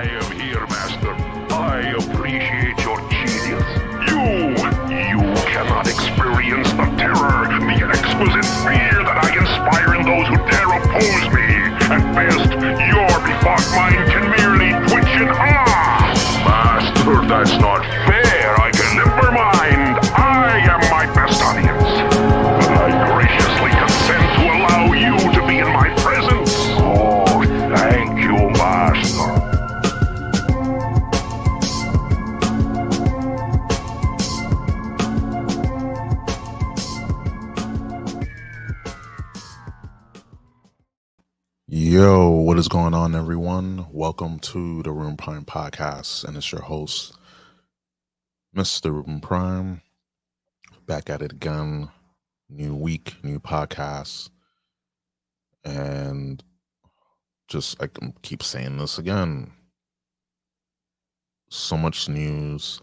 I am here, Master. I appreciate your genius. You, you cannot experience the terror, the exquisite fear that I inspire in those who dare oppose me. At best, your befogged mind can merely twitch and ah! Master, that's not is going on, everyone? Welcome to the Ruben Prime podcast, and it's your host, Mr. Ruben Prime. Back at it again. New week, new podcast, and just I can keep saying this again. So much news,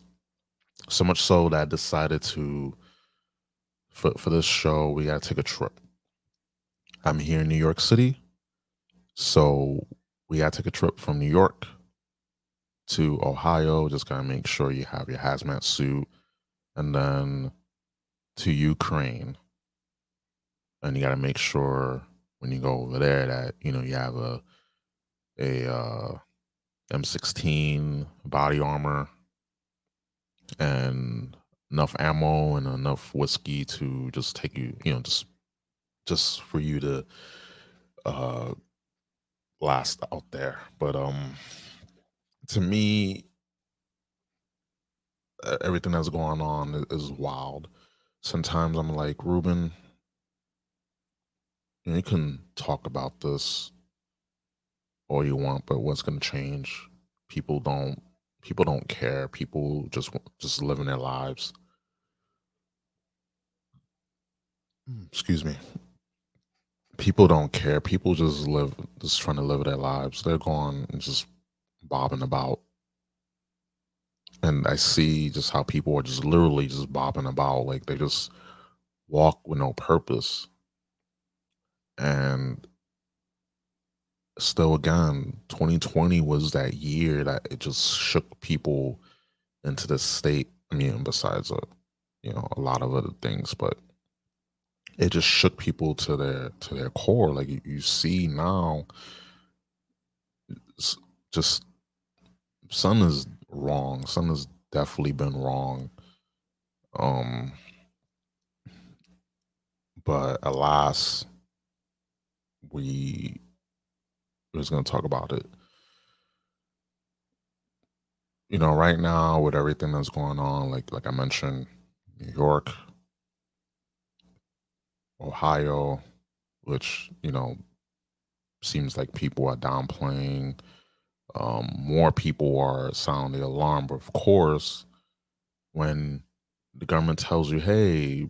so much so that I decided to for for this show we gotta take a trip. I'm here in New York City. So we got to take a trip from New York to Ohio. Just gotta make sure you have your hazmat suit, and then to Ukraine. And you gotta make sure when you go over there that you know you have a a uh, M16 body armor and enough ammo and enough whiskey to just take you, you know, just just for you to uh last out there. But um to me everything that's going on is wild. Sometimes I'm like, Ruben, you, can talk about this all you want, but what's gonna change? People don't people don't care. People just just living their lives. Mm, Excuse me. People don't care. People just live just trying to live their lives. They're going and just bobbing about. And I see just how people are just literally just bobbing about. Like they just walk with no purpose. And still again, 2020 was that year that it just shook people into this state. I mean, besides uh, you know, a lot of other things, but it just shook people to their to their core. Like you, you see now just sun is wrong. Sun has definitely been wrong. Um but alas, we we're just gonna talk about it. You know, right now with everything that's going on, like like I mentioned, New York, Ohio, which, you know, seems like people are downplaying. Um, more people are sounding the alarm, but of course, when the government tells you, hey,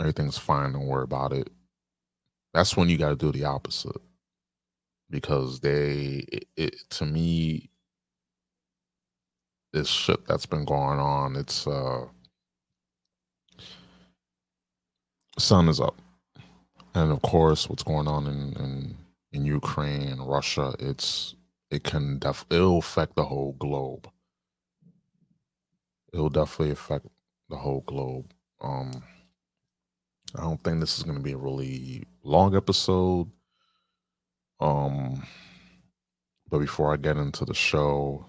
everything's fine, don't worry about it, that's when you got to do the opposite. Because they, it, it to me, this shit that's been going on, it's, uh, sun is up. And of course, what's going on in, in, in Ukraine Russia, it's, it can def, it'll affect the whole globe. It'll definitely affect the whole globe. Um, I don't think this is going to be a really long episode. Um, but before I get into the show,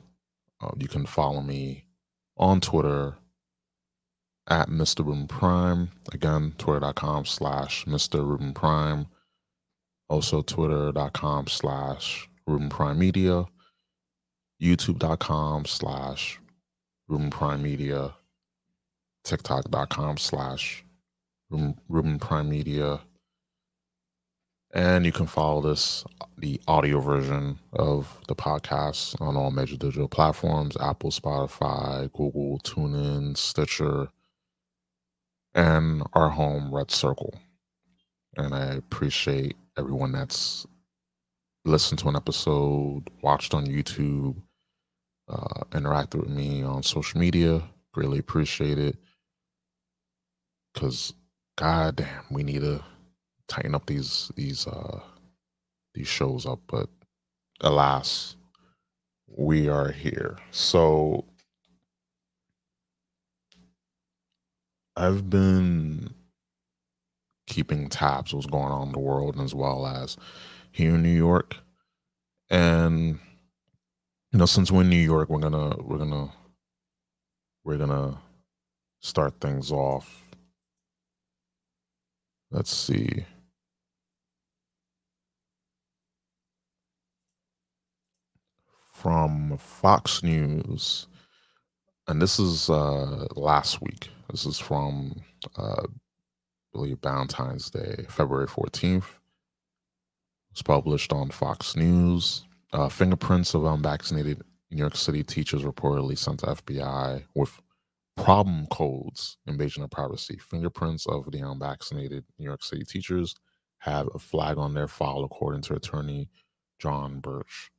uh, you can follow me on Twitter at Mr. Ruben Prime. Again, twitter.com slash Mr. Ruben Prime. Also, twitter.com slash Ruben Prime Media. YouTube.com slash Ruben Prime Media. TikTok.com slash Ruben, Prime Media. And you can follow this, the audio version of the podcast on all major digital platforms Apple, Spotify, Google, TuneIn, Stitcher, and our home, Red Circle. And I appreciate everyone that's listened to an episode, watched on YouTube, uh, interacted with me on social media. Greatly appreciate it. Because, goddamn, we need to tighten up these these uh these shows up. But alas, we are here. So I've been keeping tabs what's going on in the world as well as here in New York. And you know, since we're in New York, we're gonna we're gonna we're gonna start things off. Let's see. From Fox News, and this is uh last week. This is from uh I believe Valentine's Day, February 14th. It's published on Fox News. Uh, fingerprints of unvaccinated New York City teachers reportedly sent to FBI with problem codes, invasion of privacy. Fingerprints of the unvaccinated New York City teachers have a flag on their file, according to attorney John Birch.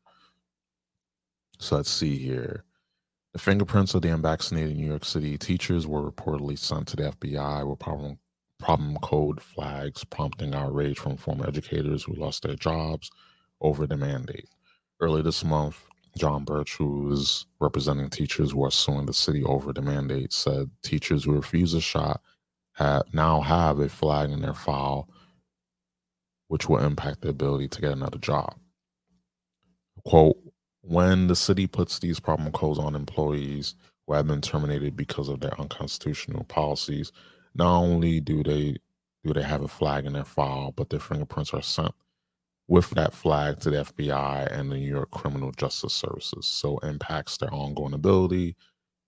So let's see here. The fingerprints of the unvaccinated New York City teachers were reportedly sent to the FBI with problem, problem code flags, prompting outrage from former educators who lost their jobs over the mandate. Early this month, John Birch, who is representing teachers who are suing the city over the mandate, said teachers who refuse a shot have now have a flag in their file, which will impact their ability to get another job. Quote, when the city puts these problem codes on employees who have been terminated because of their unconstitutional policies, not only do they do they have a flag in their file, but their fingerprints are sent with that flag to the FBI and the New York Criminal Justice Services. So impacts their ongoing ability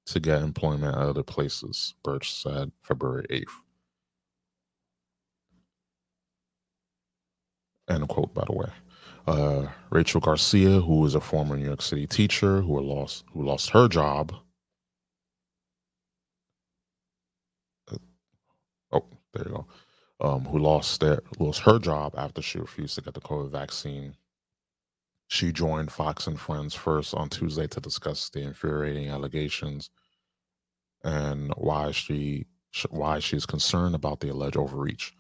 to get employment at other places, Birch said February 8th. End quote, by the way. Uh, Rachel Garcia, who is a former New York City teacher who lost who lost her job. Uh, oh, there you go um, who lost their lost her job after she refused to get the COVID vaccine. She joined Fox and Friends first on Tuesday to discuss the infuriating allegations and why she why she's concerned about the alleged overreach.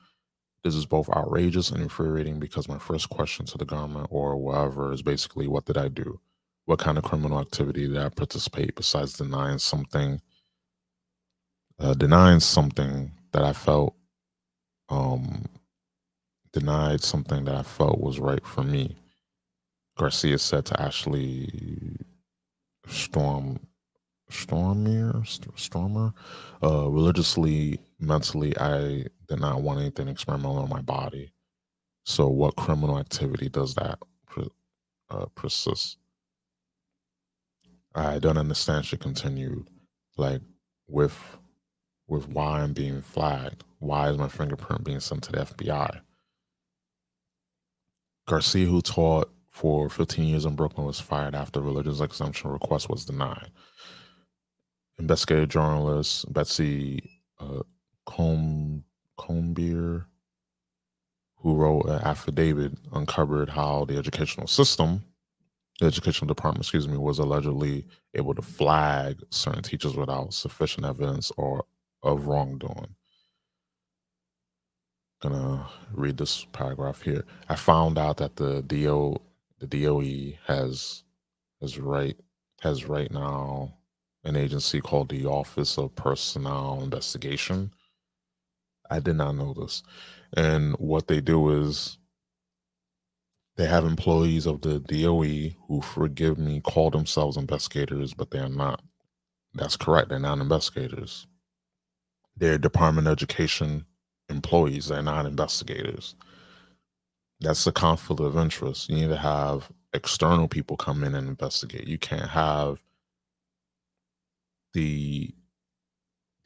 This is both outrageous and infuriating because my first question to the government or whoever is basically, what did I do? What kind of criminal activity did I participate besides denying something, uh, denying something that I felt um, denied something that I felt was right for me. Garcia said to Ashley Storm Stormier Stormer, uh, religiously, mentally, I did not want anything experimental on my body. So, what criminal activity does that uh, persist? I don't understand. She continued, like with with why I'm being flagged. Why is my fingerprint being sent to the FBI? Garcia, who taught for 15 years in Brooklyn, was fired after religious exemption request was denied. Investigative journalist Betsy uh, Combier, who wrote an affidavit, uncovered how the educational system, the educational department, excuse me, was allegedly able to flag certain teachers without sufficient evidence or of wrongdoing. Gonna read this paragraph here. I found out that the DO the DOE has has right has right now an agency called the Office of Personnel Investigation. I did not know this. And what they do is they have employees of the DOE who, forgive me, call themselves investigators, but they are not. That's correct. They're not investigators. They're Department of Education employees. They're not investigators. That's a conflict of interest. You need to have external people come in and investigate. You can't have the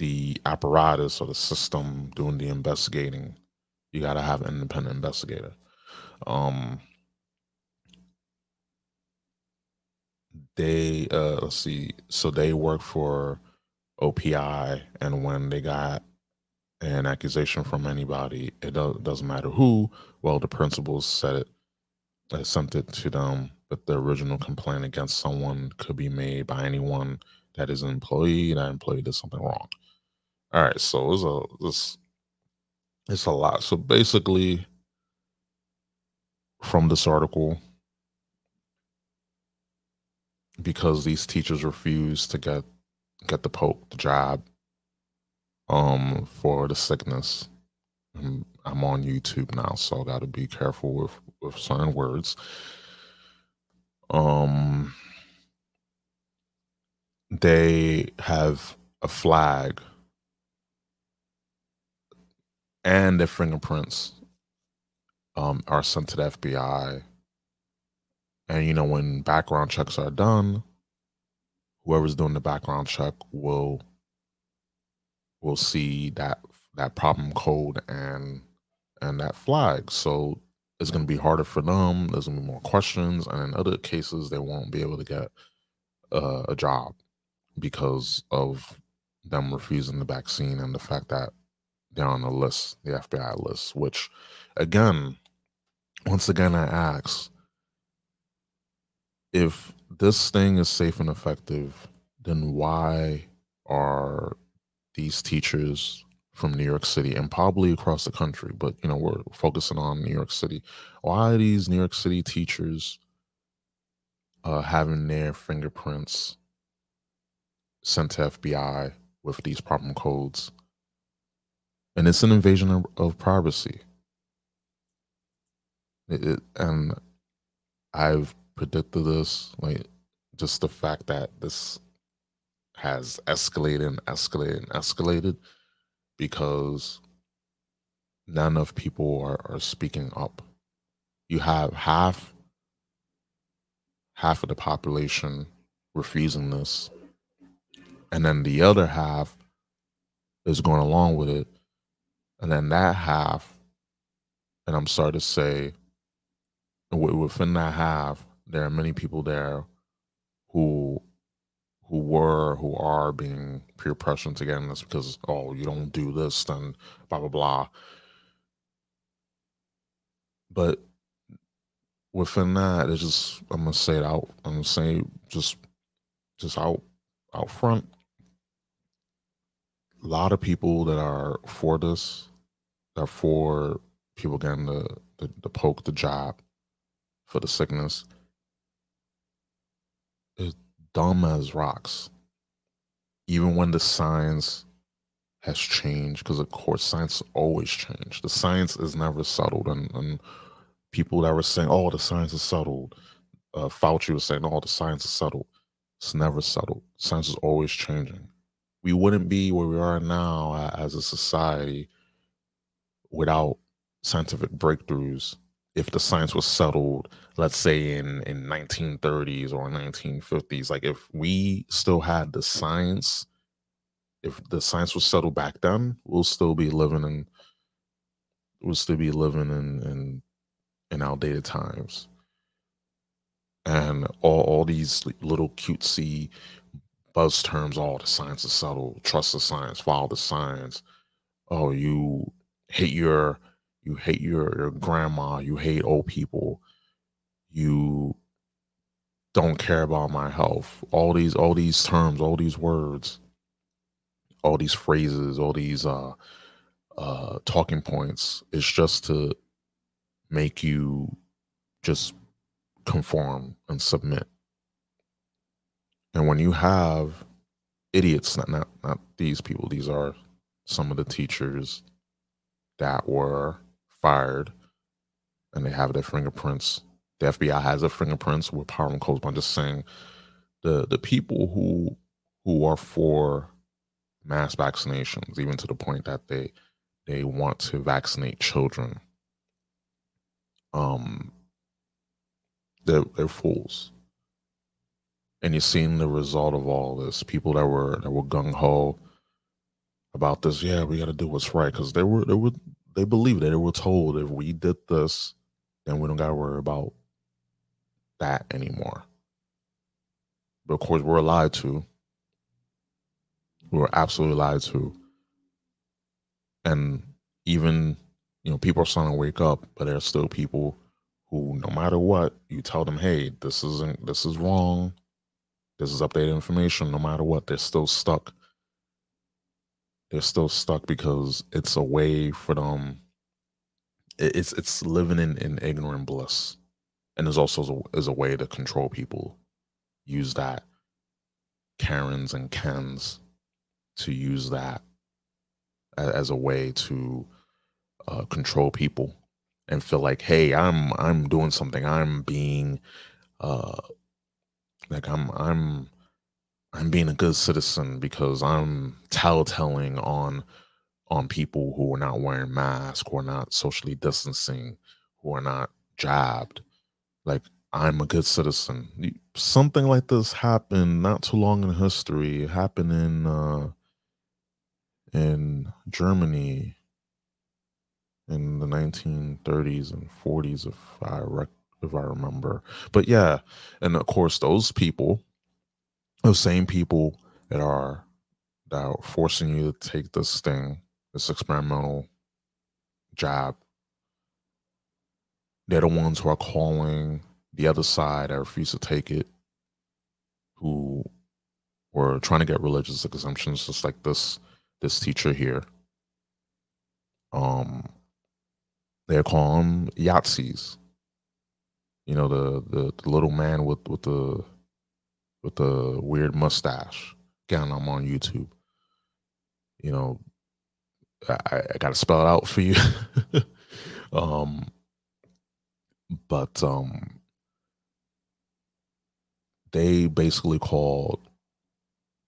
the apparatus or the system doing the investigating. You got to have an independent investigator. Um, they uh, let's see. So they work for OPI, and when they got an accusation from anybody, it do- doesn't matter who. Well, the principals said it, uh, sent it to them, but the original complaint against someone could be made by anyone that is an employee. That employee did something wrong. All right, so it's a this it's a lot. So basically, from this article, because these teachers refuse to get get the poke the job um for the sickness I'm, on youtube now so i gotta be careful with with certain words um they have a flag and their fingerprints um, are sent to the FBI. And you know, when background checks are done, whoever's doing the background check will will see that that problem code and and that flag. So it's going to be harder for them. There's going to be more questions, and in other cases, they won't be able to get uh, a job because of them refusing the vaccine and the fact that they're the list, the FBI list. Which, again, once again, I ask if this thing is safe and effective, then why are these teachers from New York City and probably across the country, but you know, we're focusing on New York City. Why are these New York City teachers uh, having their fingerprints sent to FBI with these problem codes? And it's an invasion of, of privacy. It, it, and I've predicted this, like just the fact that this has escalated and escalated and escalated because not enough people are, are speaking up. You have half half of the population refusing this, and then the other half is going along with it, and then that half, and I'm sorry to say, within that half, there are many people there who who were who are being peer pressured to get in this because oh you don't do this then blah blah blah. But within that it's just i'm gonna say it out i'm gonna say just just out out front. A lot of people that are for this are for people getting the the, the poke the job for the sickness is dumb as rocks. Even when the science has changed, because of course science always change. The science is never settled, and, and people that were saying, "Oh, the science is settled," uh, Fauci was saying, "Oh, the science is settled." It's never settled. Science is always changing. We wouldn't be where we are now as a society without scientific breakthroughs if the science was settled let's say in in 1930s or 1950s like if we still had the science if the science was settled back then we'll still be living in we'll still be living in in in outdated times. And all, all these little cutesy buzz terms all oh, the science is settled. Trust the science. Follow the science. Oh you hate your you hate your, your grandma, you hate old people, you don't care about my health. All these all these terms, all these words, all these phrases, all these uh uh talking points is just to make you just conform and submit. And when you have idiots, not not not these people, these are some of the teachers that were fired and they have their fingerprints. The FBI has their fingerprints with power and codes. But I'm just saying the the people who who are for mass vaccinations, even to the point that they they want to vaccinate children, um, they're they're fools. And you're seeing the result of all this. People that were that were gung ho about this, yeah, we got to do what's right because they were they were they believed that they were told if we did this, then we don't got to worry about that anymore. But of course, we're lied to. We were absolutely lied to. And even, you know, people are starting to wake up, but there are still people who, no matter what, you tell them, hey, this isn't, this is wrong. This is updated information. No matter what, they're still stuck they're still stuck because it's a way for them it's it's living in, in ignorant bliss and there's also a, a way to control people use that Karens and Kens to use that as a way to uh, control people and feel like, hey, I'm I'm doing something. I'm being uh, like I'm I'm I'm being a good citizen because I'm tattling on on people who are not wearing masks, who are not socially distancing, who are not jabbed. Like I'm a good citizen. Something like this happened not too long in history. It happened in uh, in Germany in the 1930s and 40s, if I rec- if I remember. But yeah, and of course, those people, those same people that are that are forcing you to take this thing, this experimental jab, they're the ones who are calling the other side that refuse to take it, who were trying to get religious exemptions, just like this this teacher here. Um, they're calling Yahtzees. You know the, the, the little man with with the with the weird mustache. Again, I'm on YouTube. You know, I, I got to spell it out for you. um, but um, they basically called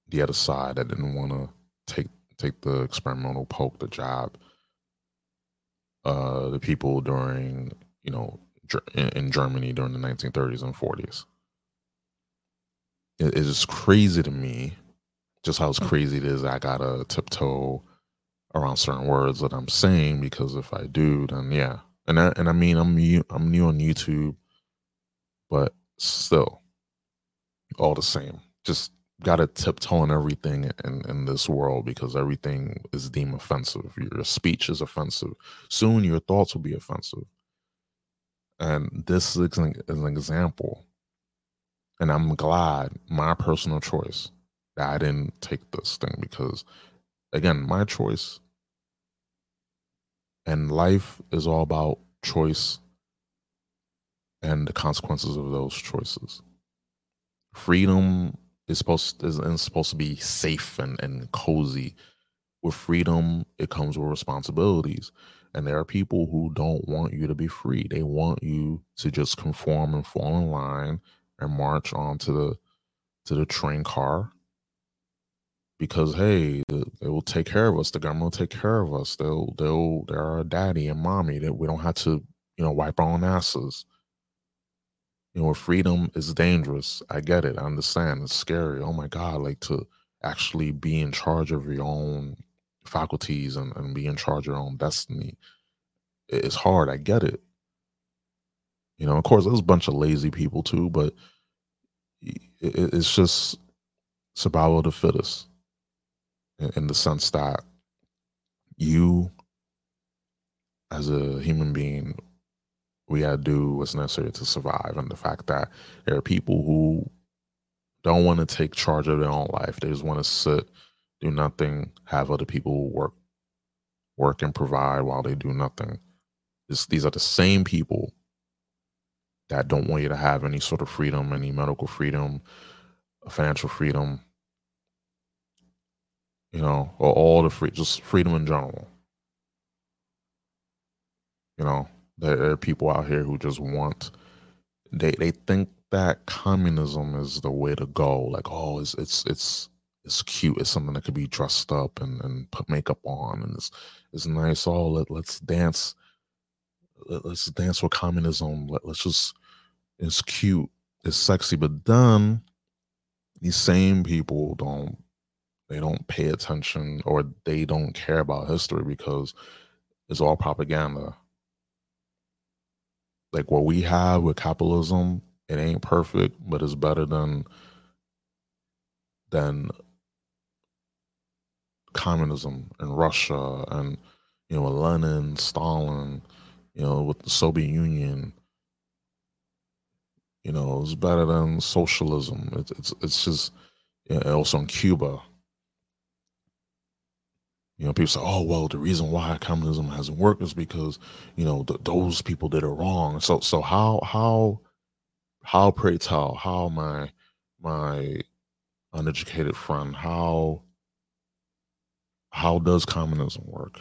the other side that didn't want to take take the experimental poke the job. uh the people during you know in Germany during the 1930s and 40s it is crazy to me just how crazy it is I gotta tiptoe around certain words that I'm saying because if I do then yeah and I, and I mean I'm new I'm new on YouTube but still all the same. Just got to tiptoe on everything in, in this world because everything is deemed offensive. Your speech is offensive. Soon your thoughts will be offensive. And this is an, is an example. And I'm glad my personal choice that I didn't take this thing because, again, my choice and life is all about choice and the consequences of those choices freedom is supposed is, is supposed to be safe and, and cozy. With freedom, it comes with responsibilities. And there are people who don't want you to be free. They want you to just conform and fall in line and march on to the to the train car because hey, they will take care of us. The government will take care of us. They'll they'll they're our daddy and mommy. That we don't have to you know wipe our own asses you know, freedom is dangerous. I get it. I understand. It's scary. Oh my God, like to actually be in charge of your own faculties and, and be in charge of your own destiny. It's hard. I get it. You know, of course, there's a bunch of lazy people too, but it's just survival of the fittest in the sense that you, as a human being, we got to do what's necessary to survive. And the fact that there are people who don't want to take charge of their own life, they just want to sit, do nothing, have other people work, work and provide while they do nothing. These are the same people that don't want you to have any sort of freedom, any medical freedom, financial freedom, you know, or all the free, just freedom in general. You know, there are people out here who just want they they think that communism is the way to go. Like, oh, it's it's it's it's cute. It's something that could be dressed up and, and put makeup on, and it's it's nice. Oh, let let's dance. Let, us dance with communism. Let, let's just. It's cute. It's sexy. But then these same people don't. They don't pay attention or they don't care about history because it's all propaganda like what we have with capitalism, it ain't perfect, but it's better than than communism in Russia and you know Lenin, Stalin, you know with the Soviet Union. You know, it's better than socialism. It's it's it's just you know, also in Cuba. You know, people say, "Oh, well, the reason why communism hasn't worked is because you know th- those people did it wrong." So, so how how how pray tell how my my uneducated friend, how how does communism work?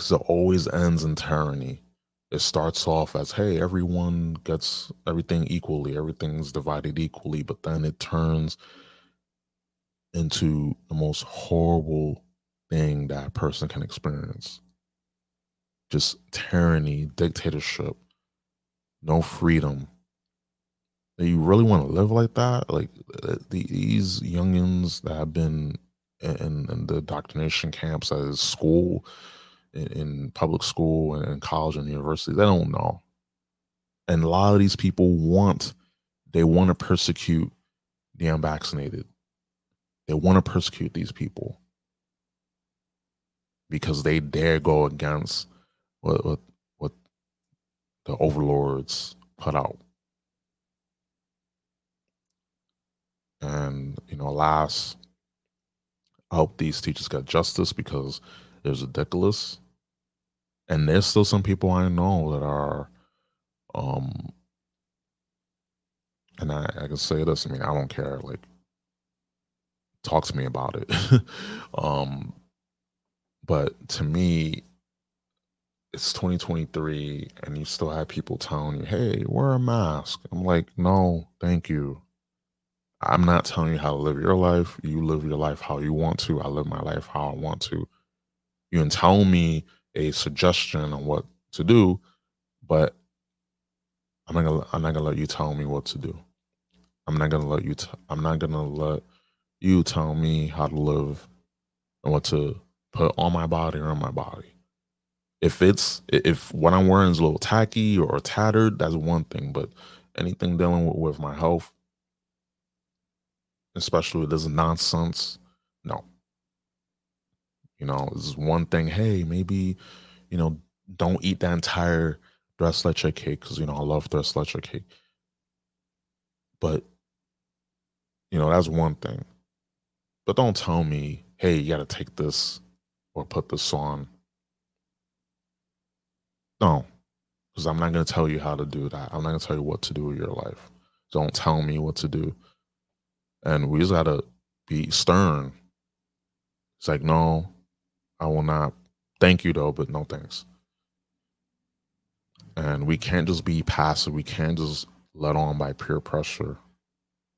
Because it always ends in tyranny. It starts off as, hey, everyone gets everything equally, everything's divided equally, but then it turns into the most horrible thing that a person can experience. Just tyranny, dictatorship, no freedom. Do you really want to live like that? Like uh, these youngins that have been in, in the indoctrination camps at school, in, in public school and college and university, they don't know. And a lot of these people want, they want to persecute the unvaccinated. They want to persecute these people because they dare go against what what, what the overlords put out. And you know, alas, I hope these teachers get justice because was ridiculous. And there's still some people I know that are, um, and I, I can say this. I mean, I don't care. Like, talk to me about it. um, but to me, it's 2023, and you still have people telling you, "Hey, wear a mask." I'm like, no, thank you. I'm not telling you how to live your life. You live your life how you want to. I live my life how I want to. You can tell me a suggestion on what to do, but I'm not gonna I'm not gonna let you tell me what to do. I'm not gonna let you t- I'm not gonna let you tell me how to live and what to put on my body or on my body. If it's if what I'm wearing is a little tacky or tattered, that's one thing. But anything dealing with, with my health, especially this nonsense. No. You know, is one thing. Hey, maybe, you know, don't eat the entire tres leche cake because, you know, I love tres leche cake. But, you know, that's one thing. But don't tell me, hey, you got to take this or put this on. No, because I'm not going to tell you how to do that. I'm not going to tell you what to do with your life. Don't tell me what to do and we just gotta be stern. It's like, no, I will not. Thank you though, but no thanks. And we can't just be passive. We can't just let on by peer pressure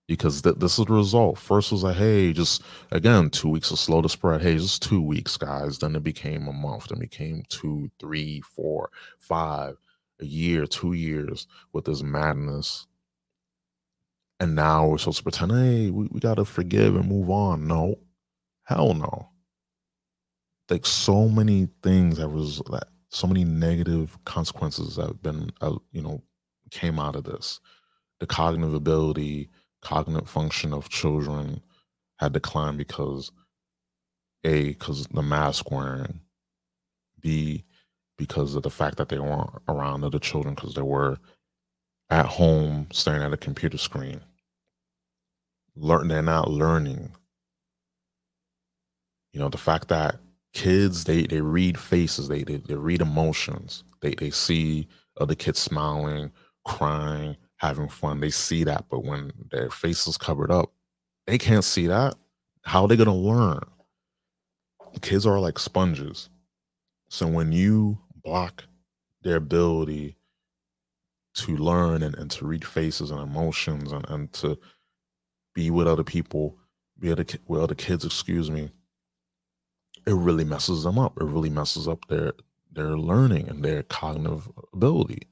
because th- this is the result. First was like, hey, just again, two weeks of slow to spread. Hey, just two weeks, guys. Then it became a month. Then became two, three, four, five, a year, two years with this madness and now we're supposed to pretend, hey, we, we got to forgive and move on. No, hell no. Like so many things that was that so many negative consequences that have been, uh, you know, came out of this. The cognitive ability, cognitive function of children had declined because a because the mask wearing, b because of the fact that they weren't around other children because they were at home staring at a computer screen learn they're not learning you know the fact that kids they they read faces they they, they read emotions. They they see other kids smiling crying having fun. They see that but when their face is covered up they can't see that. How are they to learn? Kids are like sponges. So when you block their ability to learn and, and to read faces and emotions and, and to be with other people, be with other kids, excuse me, it really messes them up. It really messes up their their learning and their cognitive ability.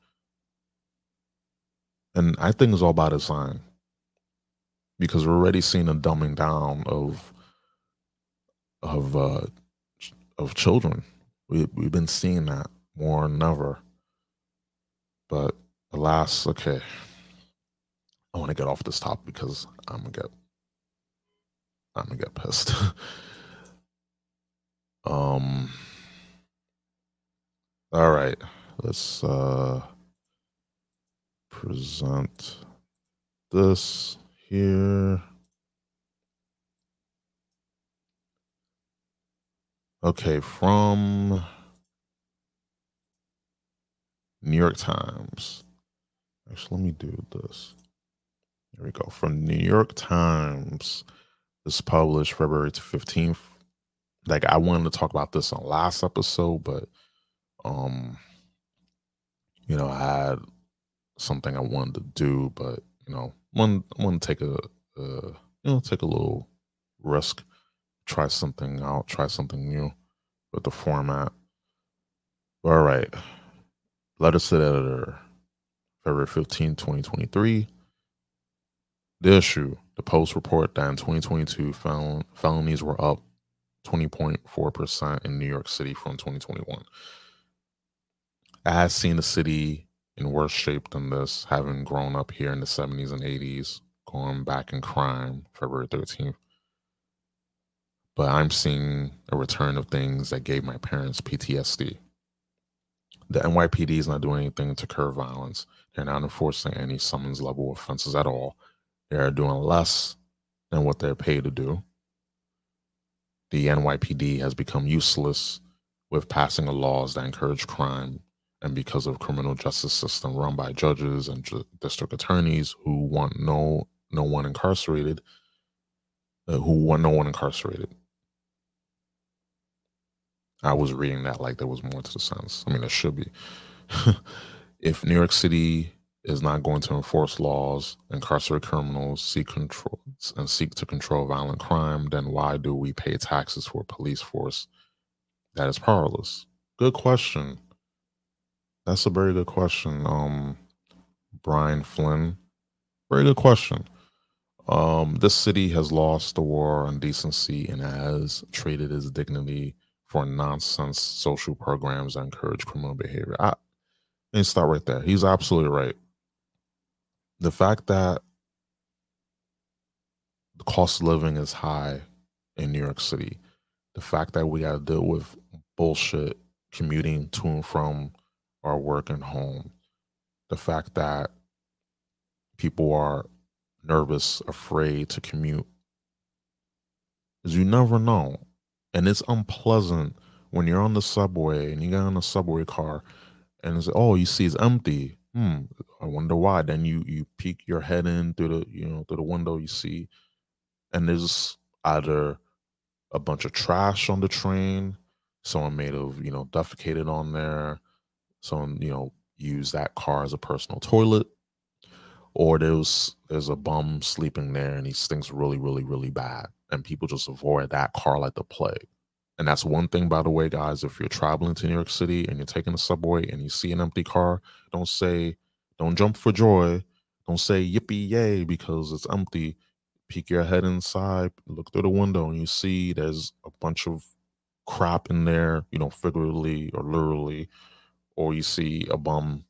And I think it's all by design because we're already seeing a dumbing down of of uh, of children. We we've been seeing that more than ever. But alas, okay. I want to get off this topic because I'm gonna get I'm gonna get pissed. um all right. Let's uh present this here. Okay, from New York Times. Actually, let me do this. Here we go. From New York Times. This published February 15th. Like I wanted to talk about this on last episode, but um, you know, I had something I wanted to do, but you know, one want to take a, you know take a little risk, try something out, try something new with the format. All right, letter to the editor, February 15, 2023. The issue, the Post report that in 2022 fel- felonies were up 20.4% in New York City from 2021. I have seen the city in worse shape than this, having grown up here in the 70s and 80s, going back in crime, February 13th. But I'm seeing a return of things that gave my parents PTSD. The NYPD is not doing anything to curb violence. They're not enforcing any summons level offenses at all. They are doing less than what they're paid to do. The NYPD has become useless with passing laws that encourage crime and because of criminal justice system run by judges and ju- district attorneys who want no no one incarcerated uh, who want no one incarcerated. I was reading that like there was more to the sentence. I mean there should be. If new york city is not going to enforce laws incarcerate criminals seek control and seek to control violent crime then why do we pay taxes for a police force that is powerless good question that's a very good question. Um, Brian Flynn, very good question. Um, this city has lost the war on decency and has traded its dignity for nonsense social programs that encourage criminal behavior. I, let me start right there. He's absolutely right. The fact that the cost of living is high in New York City, the fact that we got to deal with bullshit commuting to and from our work and home, the fact that people are nervous, afraid to commute, is you never know. And it's unpleasant when you're on the subway and you get on a subway car and it's oh you see it's empty. Hmm. I wonder why. Then you you peek your head in through the you know through the window you see, and there's either a bunch of trash on the train, someone made of you know defecated on there, someone you know use that car as a personal toilet or there's there's a bum sleeping there and he stinks really really really bad and people just avoid that car like the plague and that's one thing by the way guys if you're traveling to new york city and you're taking the subway and you see an empty car don't say don't jump for joy don't say yippee yay because it's empty peek your head inside look through the window and you see there's a bunch of crap in there you know figuratively or literally or you see a bum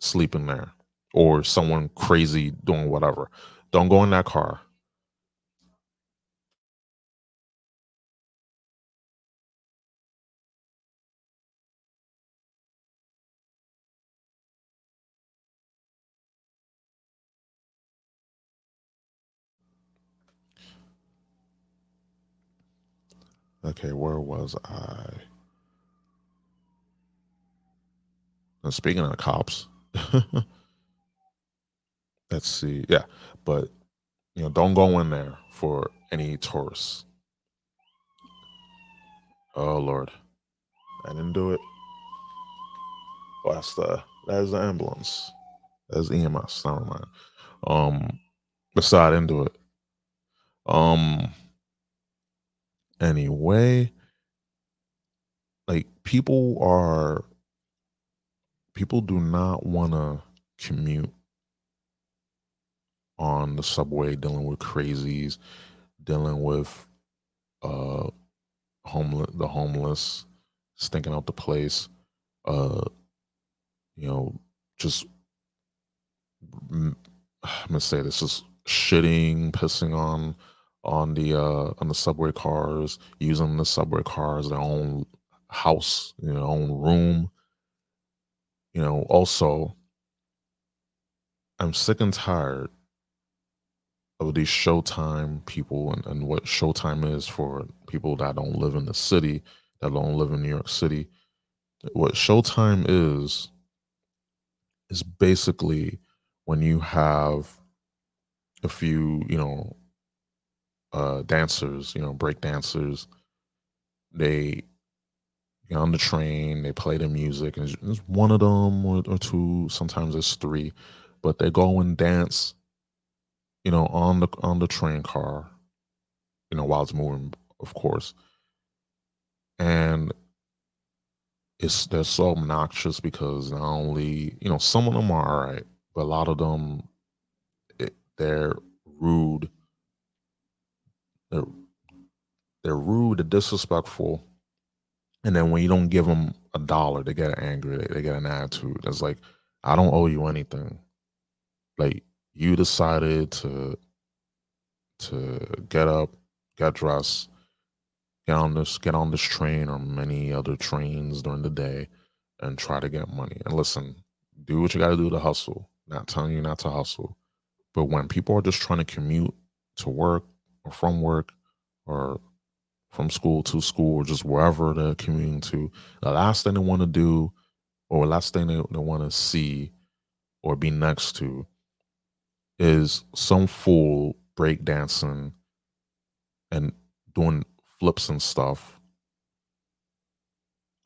sleeping there or someone crazy doing whatever. Don't go in that car. Okay, where was I? And speaking of the cops, let's see. Yeah, but you know, don't go in there for any tourists. Oh Lord, I didn't do it. Oh, that's the that's the ambulance. That's EMS. Never mind. Um, but I didn't do it. Um. Anyway, like people are people do not want to commute on the subway dealing with crazies, dealing with uh homeless the homeless, stinking out the place, uh you know, just I'm gonna say this is shitting, pissing on on the uh on the subway cars, using the subway cars their own house, you know, own room you know, also, I'm sick and tired of these Showtime people and, and what Showtime is for people that don't live in the city, that don't live in New York City. What Showtime is, is basically when you have a few, you know, uh, dancers, you know, break dancers. They on the train, they play the music, and it's one of them or, or two. Sometimes it's three, but they go and dance, you know, on the on the train car, you know, while it's moving, of course. And it's they're so obnoxious because not only you know some of them are all right, but a lot of them it, they're rude. They're they're rude, they're disrespectful, and then when you don't give them a dollar, they get angry. They, they get an attitude. It's like I don't owe you anything. Like you decided to to get up, get dressed, get on this get on this train or many other trains during the day and try to get money. And listen, do what you got to do to hustle. Not telling you not to hustle, but when people are just trying to commute to work or from work or from school to school or just wherever they're commuting to, the last thing they want to do or the last thing they, they want to see or be next to is some fool breakdancing and doing flips and stuff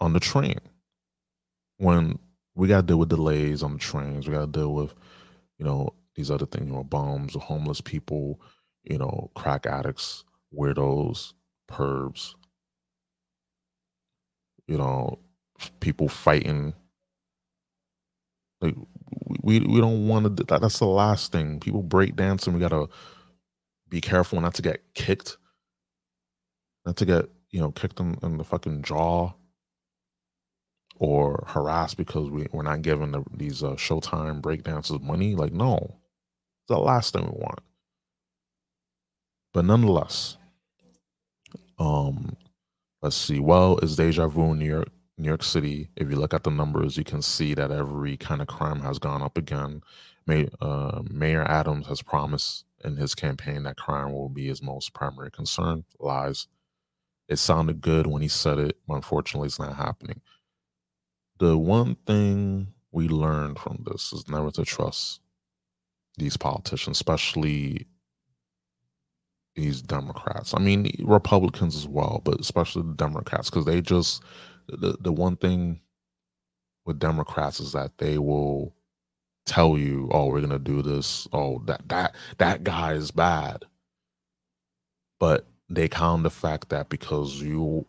on the train. When we got to deal with delays on the trains, we got to deal with, you know, these other things, you know, bombs, or homeless people, you know, crack addicts, weirdos, pervs, you know, people fighting. Like we we don't want to. That, that's the last thing. People break dancing. We gotta be careful not to get kicked not to get you know kicked in, in the fucking jaw or harassed because we, we're not giving the, these uh, Showtime breakdancers money. Like, no, it's the last thing we want. But nonetheless, um, let's see. Well, is deja vu in New York, New York City? If you look at the numbers, you can see that every kind of crime has gone up again. May, uh, Mayor Adams has promised in his campaign that crime will be his most primary concern. Lies it sounded good when he said it, but unfortunately, it's not happening. The one thing we learned from this is never to trust these politicians, especially these Democrats. I mean, Republicans as well, but especially the Democrats, because they just the the one thing with Democrats is that they will tell you, "Oh, we're gonna do this. Oh, that that that guy is bad," but they count the fact that because you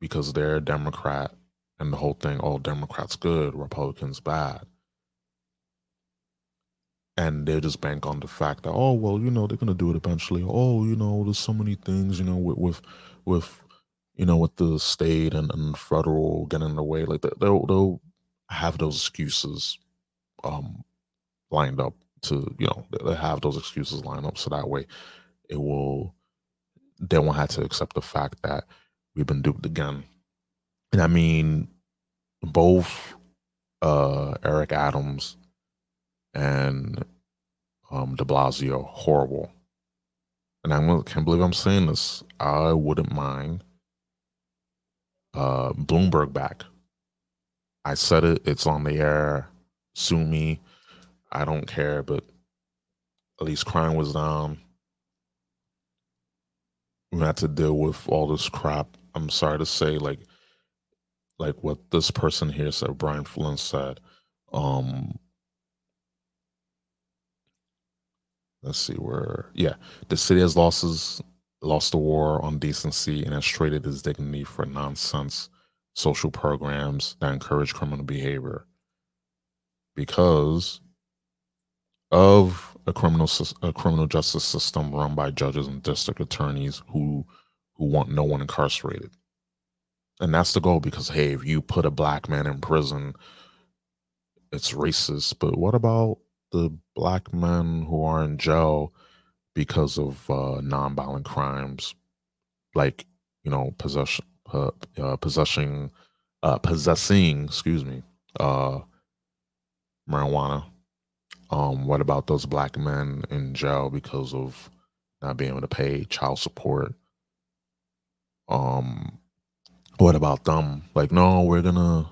because they're a Democrat and the whole thing, oh, Democrats good, Republicans bad. And they just bank on the fact that, oh, well, you know, they're gonna do it eventually. Oh, you know, there's so many things, you know, with with, with you know, with the state and, and federal getting in the way. Like they'll they'll have those excuses um lined up to, you know, they have those excuses lined up so that way it will they won't have to accept the fact that we've been duped again. And I mean, both uh, Eric Adams and um, De Blasio horrible. And I can't believe I'm saying this. I wouldn't mind uh, Bloomberg back. I said it. It's on the air. Sue me. I don't care. But at least crime was down we had to deal with all this crap. I'm sorry to say, like, like what this person here said, Brian Flynn said. Um, let's see where, yeah, the city has lost lost the war on decency and has traded its dignity for nonsense social programs that encourage criminal behavior because of a criminal a criminal justice system run by judges and district attorneys who who want no one incarcerated. And that's the goal because hey, if you put a black man in prison, it's racist. But what about the black men who are in jail because of uh, nonviolent crimes, like you know possession, uh, uh, possessing, uh, possessing, excuse me, uh, marijuana um, what about those black men in jail because of not being able to pay child support? Um, what about them? Like, no, we're gonna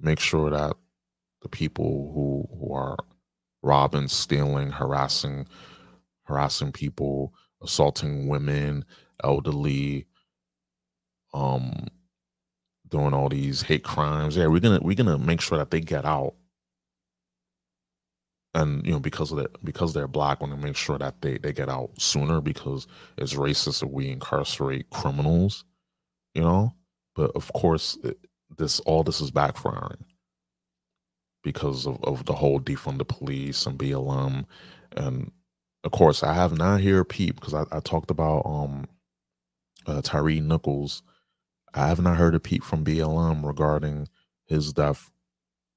make sure that the people who who are robbing, stealing, harassing, harassing people, assaulting women, elderly, um, doing all these hate crimes. Yeah, we're gonna we're gonna make sure that they get out. And you know, because of that, because they're black, we're gonna make sure that they they get out sooner because it's racist if we incarcerate criminals. You know, but of course, it, this all this is backfiring because of, of the whole defund the police and BLM and of course I have not heard peep because I, I talked about um uh, Tyre Nichols. I have not heard a peep from BLM regarding his death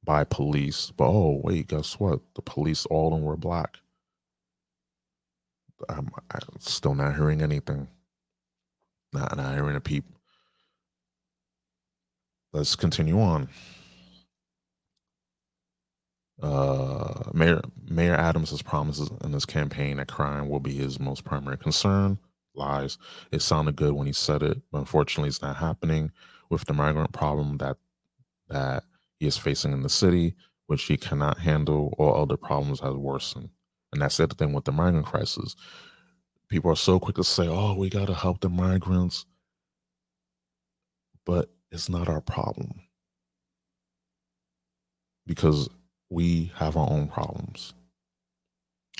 by police. But oh wait, guess what? The police all of them were black. I'm, I'm still not hearing anything. Not not hearing a peep. Let's continue on. Uh, Mayor Mayor Adams has promises in his campaign that crime will be his most primary concern. Lies. It sounded good when he said it, but unfortunately, it's not happening with the migrant problem that that he is facing in the city, which he cannot handle. All other problems has worsened, and that's the other thing with the migrant crisis. People are so quick to say, "Oh, we got to help the migrants," but it's not our problem because we have our own problems.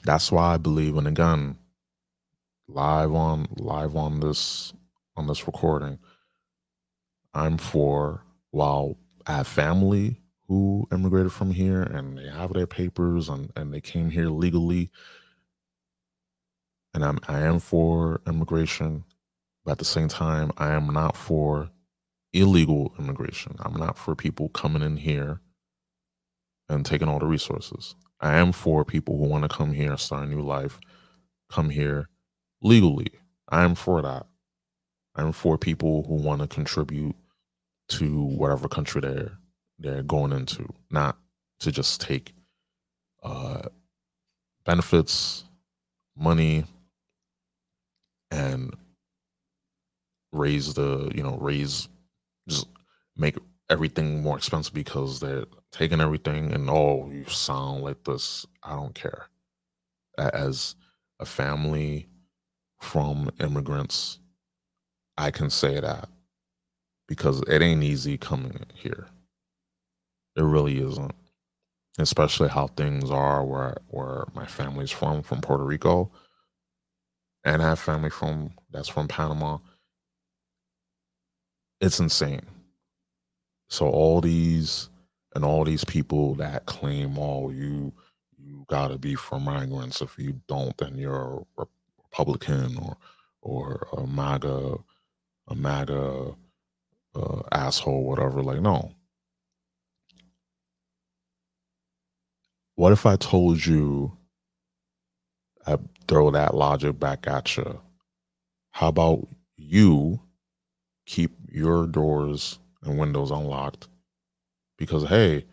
That's why I believe, and again, live on live on this on this recording, I'm for while I have family who immigrated from here and they have their papers and, and they came here legally. And I'm I am for immigration, but at the same time, I am not for illegal immigration. I'm not for people coming in here and taking all the resources. I am for people who want to come here, and start a new life, come here legally. I am for that. I'm for people who want to contribute to whatever country they're they're going into, not to just take uh, benefits, money, and raise the you know raise just make everything more expensive because they're taking everything and oh you sound like this. I don't care. As a family from immigrants i can say that because it ain't easy coming here. It really isn't. Especially how things are where where my family's from from puerto rico. And I have family from that's from panama. It's insane so all these and all these people that claim, "Oh, you you got to be for migrants. If you don't, then you're a Republican or or a MAGA, a MAGA uh, asshole, whatever." Like, no. What if I told you? I throw that logic back at you. How about you keep your doors and windows unlocked because hey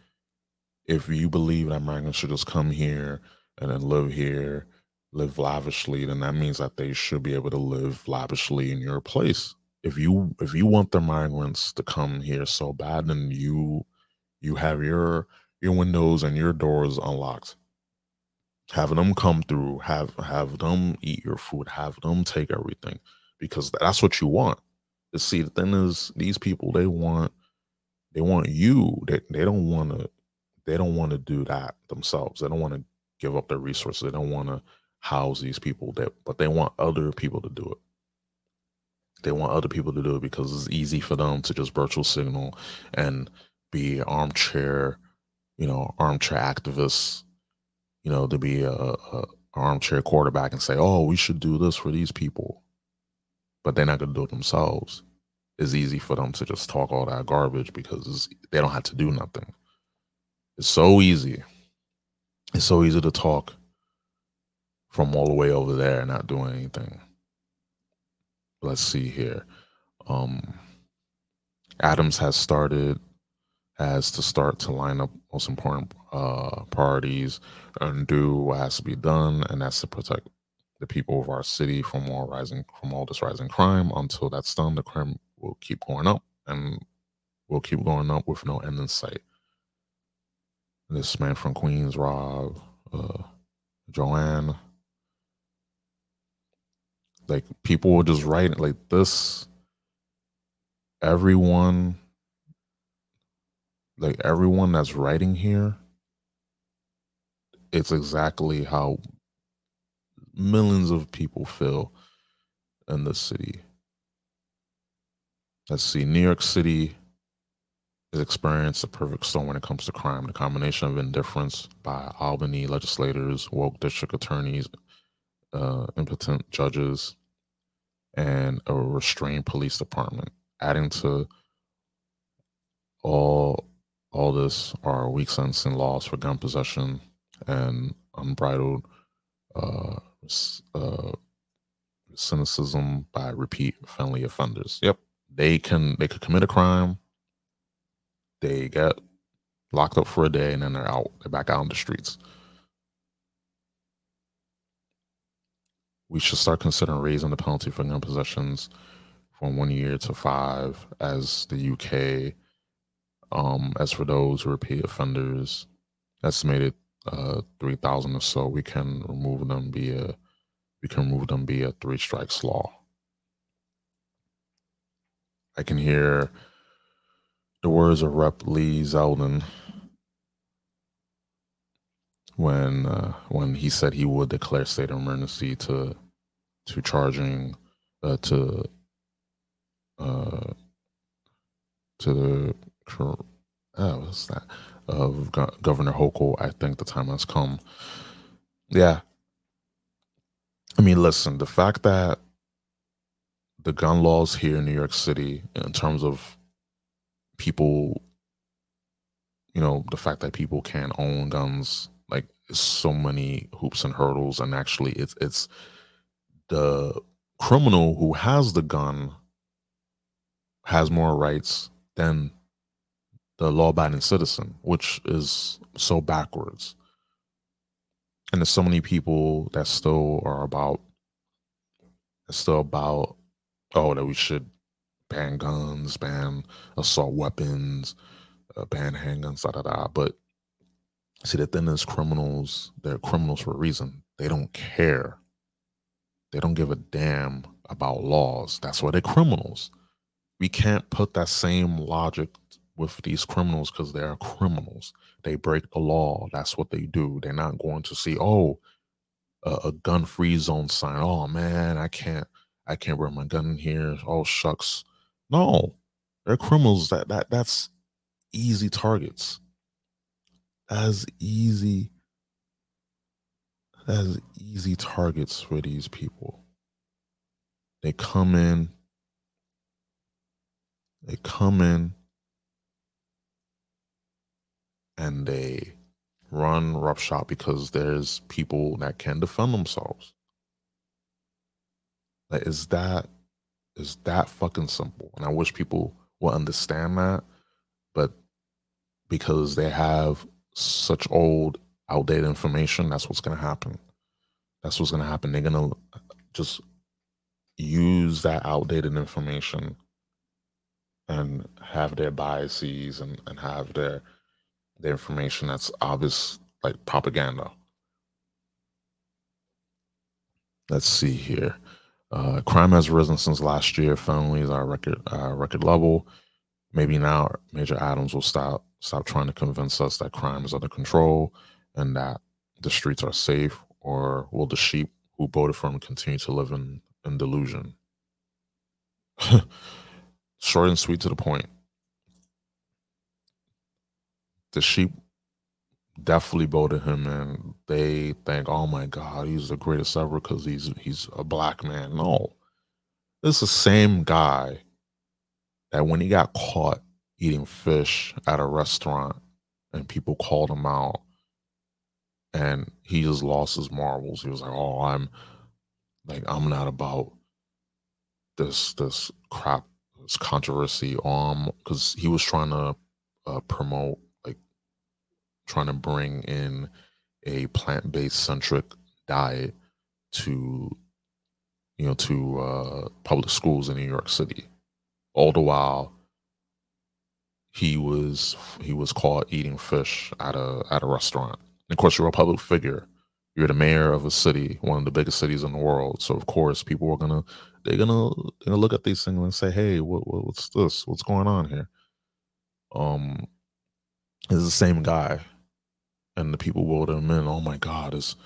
if you believe that migrants should just come here and then live here live lavishly then that means that they should be able to live lavishly in your place. If you if you want the migrants to come here so bad then you you have your your windows and your doors unlocked. Have them come through. Have have them eat your food. Have them take everything because that's what you want see the thing is these people they want they want you. They, they don't want to they don't want to do that themselves. They don't want to give up their resources. They don't want to house these people that but they want other people to do it. They want other people to do it because it's easy for them to just virtual signal and be armchair you know armchair activists you know to be a, a armchair quarterback and say oh we should do this for these people but they're not going to do it themselves. It's easy for them to just talk all that garbage because they don't have to do nothing. It's so easy. It's so easy to talk from all the way over there and not doing anything. Let's see here. Um, Adams has started has to start to line up most important uh, priorities and do what has to be done, and that's to protect the people of our city from all rising from all this rising crime. Until that's done, the crime will keep going up and will keep going up with no end in sight. This man from Queens, Rob, uh, Joanne, like people were just writing like this. Everyone, like everyone that's writing here, it's exactly how millions of people feel in the city. Let's see, New York City has experienced a perfect storm when it comes to crime. The combination of indifference by Albany legislators, woke district attorneys, uh, impotent judges, and a restrained police department. Adding to all all this are weak sentencing laws for gun possession and unbridled uh, uh, cynicism by repeat felony offenders. Yep, they can they could commit a crime they get locked up for a day and then they're out. They're back out on the streets. We should start considering raising the penalty for gun possessions from one year to five, as the UK. Um, as for those who repeat offenders, estimated uh, three thousand or so, we can remove them via we can remove them via three strikes law. I can hear the words of Rep. Lee Zeldin when uh, when he said he would declare state of emergency to to charging uh, to uh, to the uh, what's that of Go- Governor Hochul. I think the time has come. Yeah, I mean, listen, the fact that the gun laws here in New York City, in terms of people you know the fact that people can't own guns like so many hoops and hurdles and actually it's it's the criminal who has the gun has more rights than the law-abiding citizen which is so backwards and there's so many people that still are about still about oh that we should ban guns, ban assault weapons, uh, ban handguns, da da da. But see, the thing is, criminals, they're criminals for a reason. They don't care. They don't give a damn about laws. That's why they're criminals. We can't put that same logic with these criminals because they are criminals. They break the law. That's what they do. They're not going to see, oh, a, a gun free zone sign. Oh man, I can't I can't bring my gun in here. Oh shucks. No, they're criminals. That that that's easy targets. As easy. As easy targets for these people. They come in. They come in and they run roughshod because there's people that can defend themselves. Like, is that is that fucking simple. And I wish people will understand that. But because they have such old, outdated information, that's what's to happen. That's what's to happen. They're to just use that outdated information and have their biases and, and have their their information that's obvious like propaganda. Let's see here. Uh, crime has risen since last year. Felonies are record uh, record level. Maybe now Major Adams will stop stop trying to convince us that crime is under control and that the streets are safe, or will the sheep who voted for him continue to live in, in delusion? Short and sweet to the point. The sheep definitely voted him and they think, oh my God, he's the greatest ever because he's he's a black man. No. This is the same guy that when he got caught eating fish at a restaurant and people called him out and he just lost his marbles. He was like, Oh, I'm like I'm not about this this crap this controversy um because he was trying to uh, promote trying to bring in a plant-based centric diet to you know to uh, public schools in New York City. All the while, he was he was caught eating fish at a at a restaurant. And of course, you're a public figure. you're the mayor of a city, one of the biggest cities in the world. So of course, people are gonna they're gonna they're gonna look at these things and say, "Hey, what, what what's this? What's going on here?" Um, it's the same guy, and the people him in. Oh my God, it's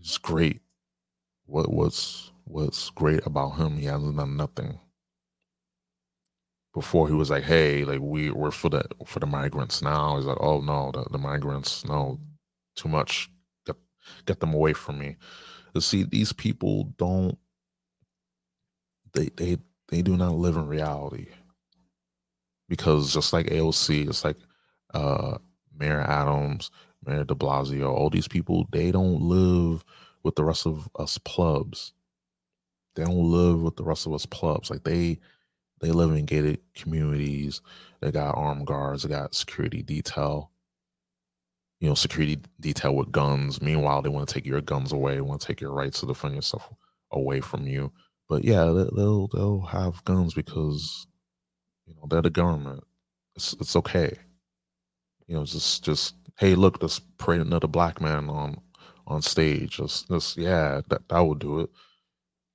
it's great. What what's what's great about him? He hasn't done nothing. Before he was like, "Hey, like we we're for the for the migrants." Now he's like, "Oh no, the, the migrants, no, too much. Get get them away from me." You see, these people don't they they they do not live in reality because just like AOC, just like uh, Mayor Adams, Mayor De Blasio, all these people, they don't live with the rest of us plebs. They don't live with the rest of us plebs. Like they they live in gated communities. They got armed guards. They got security detail. You know, security detail with guns. Meanwhile, they want to take your guns away. They want to take your rights to defend yourself away from you. But yeah, they'll they'll have guns because you know they're the government. It's it's okay. You know, just just hey, look, let's parade another black man on on stage. Let's, let's yeah, that that would do it.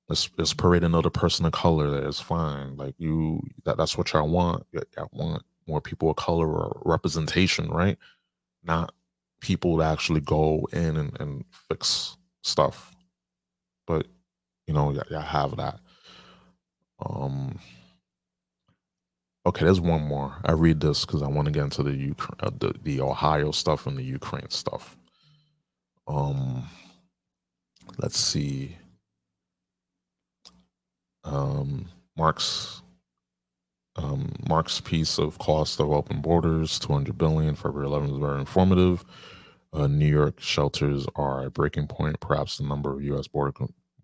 Let's let's parade another person of color. There is fine. Like you, that that's what y'all want. I want more people of color or representation, right? Not people to actually go in and, and fix stuff. But you know, y'all, y'all have that. Um. Okay, there's one more. I read this because I want to get into the Ukraine, uh, the, the Ohio stuff and the Ukraine stuff. Um, let's see. Um, Mark's um, Mark's piece of cost of open borders, 200 billion, February 11th is very informative. Uh, New York shelters are a breaking point. Perhaps the number of U.S. border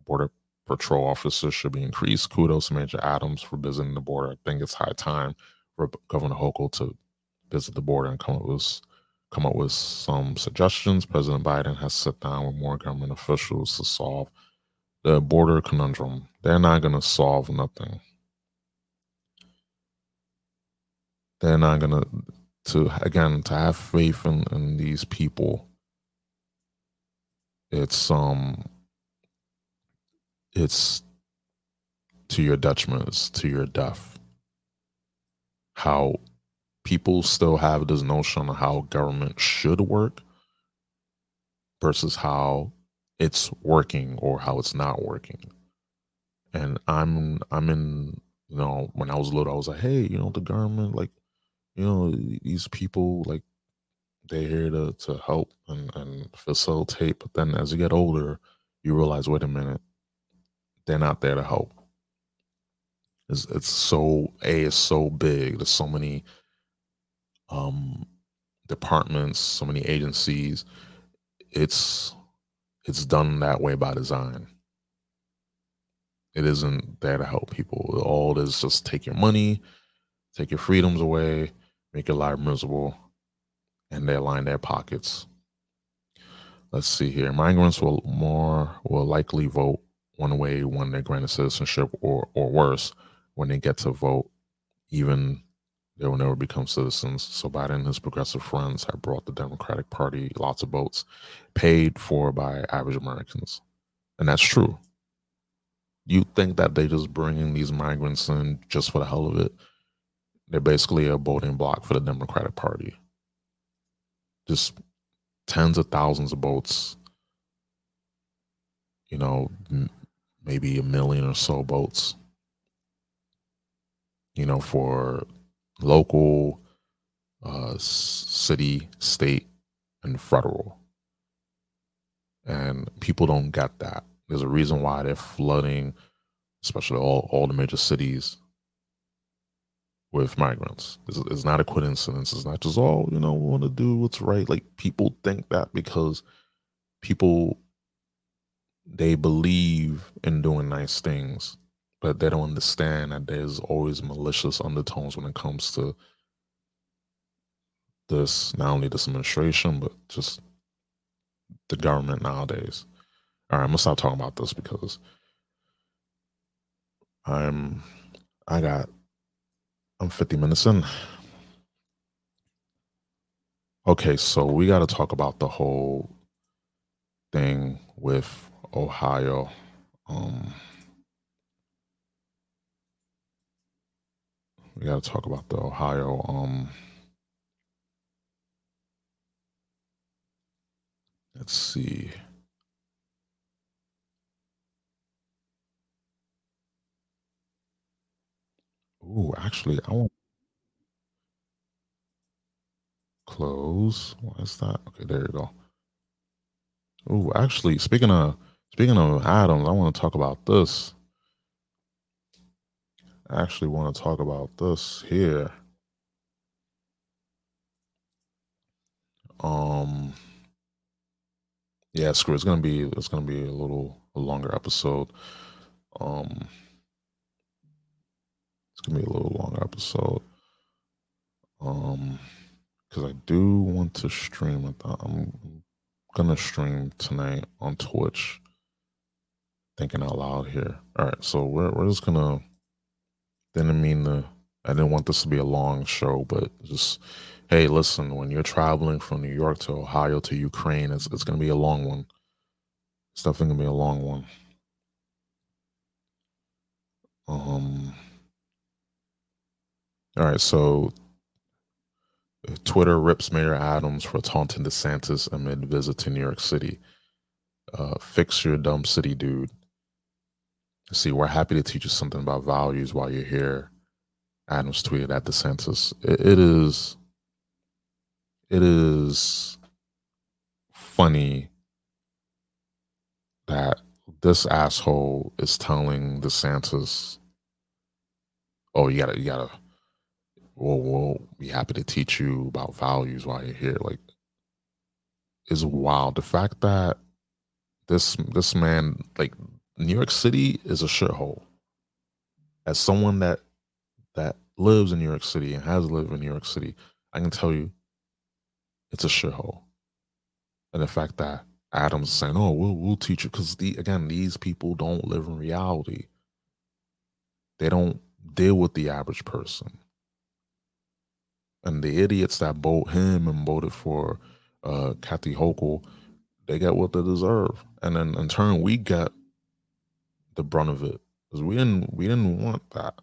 border patrol officers should be increased. Kudos to Major Adams for visiting the border. I think it's high time for Governor Hochul to visit the border and come up with come up with some suggestions. President Biden has sat down with more government officials to solve the border conundrum. They're not going to solve nothing. They're not going to to again to have faith in, in these people. It's um it's to your detriment, it's to your death. How people still have this notion of how government should work versus how it's working or how it's not working. And I'm I'm in you know when I was little I was like hey you know the government like you know these people like they're here to to help and and facilitate but then as you get older you realize wait a minute they're not there to help. It's, it's so a is so big. There's so many um, departments, so many agencies. It's it's done that way by design. It isn't there to help people. All it is just take your money, take your freedoms away, make your life miserable, and they line their pockets. Let's see here. Migrants will more will likely vote one way when they're granted citizenship, or or worse, when they get to vote, even they will never become citizens. So Biden and his progressive friends have brought the Democratic Party lots of votes, paid for by average Americans, and that's true. You think that they just bringing these migrants in just for the hell of it? They're basically a voting block for the Democratic Party. Just tens of thousands of votes you know, maybe a million or so boats, you know, for local, uh, city, state, and federal. And people don't get that. There's a reason why they're flooding, especially all, all the major cities with migrants. It's, it's not a coincidence. It's not just, oh, you know, we want to do what's right. Like people think that because people they believe in doing nice things, but they don't understand that there's always malicious undertones when it comes to this, not only this administration, but just the government nowadays. All right, I'm gonna stop talking about this because I'm I got I'm 50 minutes in. Okay, so we got to talk about the whole thing with Ohio. Um, we got to talk about the Ohio. Um, let's see. Ooh, actually, I want close. Why is that? Okay, there you go. Ooh, actually, speaking of speaking of Adams, I want to talk about this. I actually want to talk about this here. Um, yeah, screw. It's gonna be it's gonna be a little a longer episode. Um, it's gonna be a little longer episode. Um, because I do want to stream. it. I'm gonna stream tonight on Twitch. Thinking out loud here. All right, so we're we're just gonna. Didn't mean to. I didn't want this to be a long show, but just hey, listen. When you're traveling from New York to Ohio to Ukraine, it's it's gonna be a long one. It's definitely gonna be a long one. Um. All right, so Twitter rips Mayor Adams for taunting DeSantis amid visit to New York City. Uh, fix your dumb city, dude. See, we're happy to teach you something about values while you're here. Adams tweeted at DeSantis. it, it is, it is funny that this asshole is telling DeSantis, "Oh, you gotta, you gotta." we'll, we'll be happy to teach you about values while you're here. Like, is wild. The fact that this this man, like New York City, is a shithole. As someone that that lives in New York City and has lived in New York City, I can tell you, it's a shithole. And the fact that Adams saying, "Oh, we'll we'll teach you," because the again, these people don't live in reality. They don't deal with the average person and the idiots that vote him and voted for uh, Kathy Hochul, they get what they deserve, and then in turn we get the brunt of it because we didn't we didn't want that.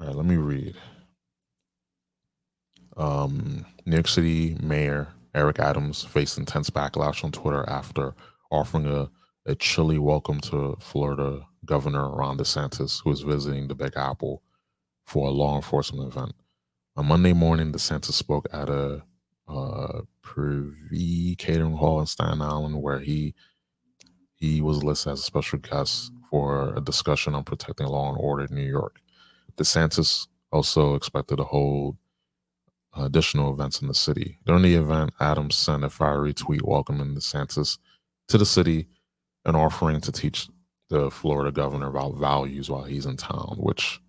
All right, let me read. Um, New York City Mayor Eric Adams faced intense backlash on Twitter after offering a, a chilly welcome to Florida Governor Ron DeSantis, who is visiting the Big Apple for a law enforcement event. On Monday morning, DeSantis spoke at a uh, Privé Catering Hall in Staten Island, where he he was listed as a special guest for a discussion on protecting law and order in New York. DeSantis also expected to hold additional events in the city. During the event, Adams sent a fiery tweet welcoming DeSantis to the city and offering to teach the Florida governor about values while he's in town, which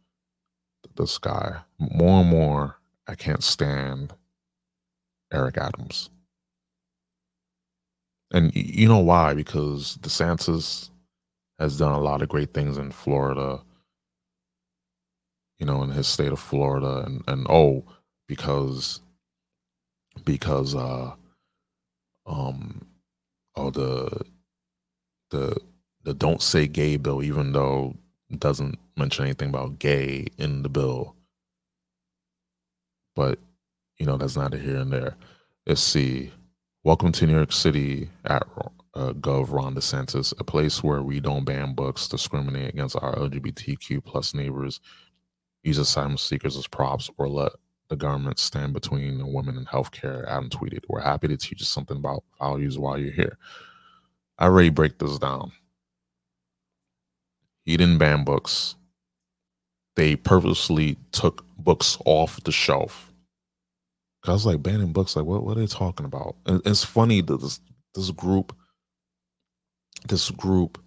this guy. More and more, I can't stand Eric Adams. And you know why? Because DeSantis has done a lot of great things in Florida, you know, in his state of Florida. And, and oh, because, because, uh, um, oh, the, the, the don't say gay bill, even though doesn't mention anything about gay in the bill. But, you know, that's neither here and there. Let's see. Welcome to New York City at uh, Gov. Ron DeSantis, a place where we don't ban books, discriminate against our LGBTQ plus neighbors, use asylum seekers as props, or let the government stand between women and healthcare. Adam tweeted, "We're happy to teach you something about values while you're here." I already break this down. He didn't ban books. They purposely took books off the shelf. I was like banning books. Like, what? What are they talking about? And it's funny that this this group, this group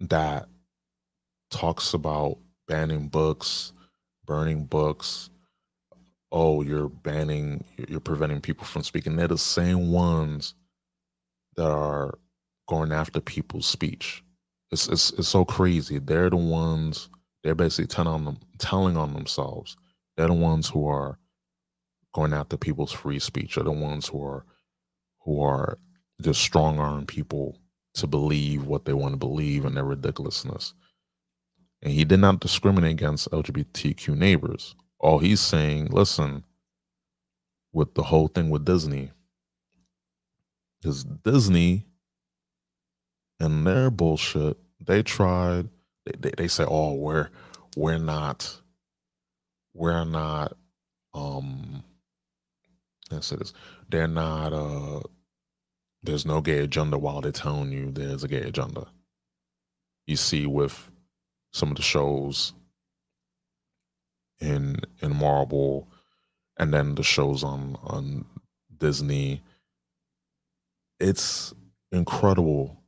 that talks about banning books, burning books. Oh, you're banning, you're preventing people from speaking. They're the same ones that are going after people's speech. It's it's it's so crazy. They're the ones. They're basically telling on them, telling on themselves. They're the ones who are going after people's free speech. They're the ones who are who are just strong arm people to believe what they want to believe and their ridiculousness. And he did not discriminate against LGBTQ neighbors. All he's saying, listen, with the whole thing with Disney, is Disney and their bullshit, they tried, they, they, they say, oh, we're we're not we're not um They're not uh there's no gay agenda while they're telling you there's a gay agenda. You see with some of the shows in in Marvel and then the shows on on Disney. It's incredible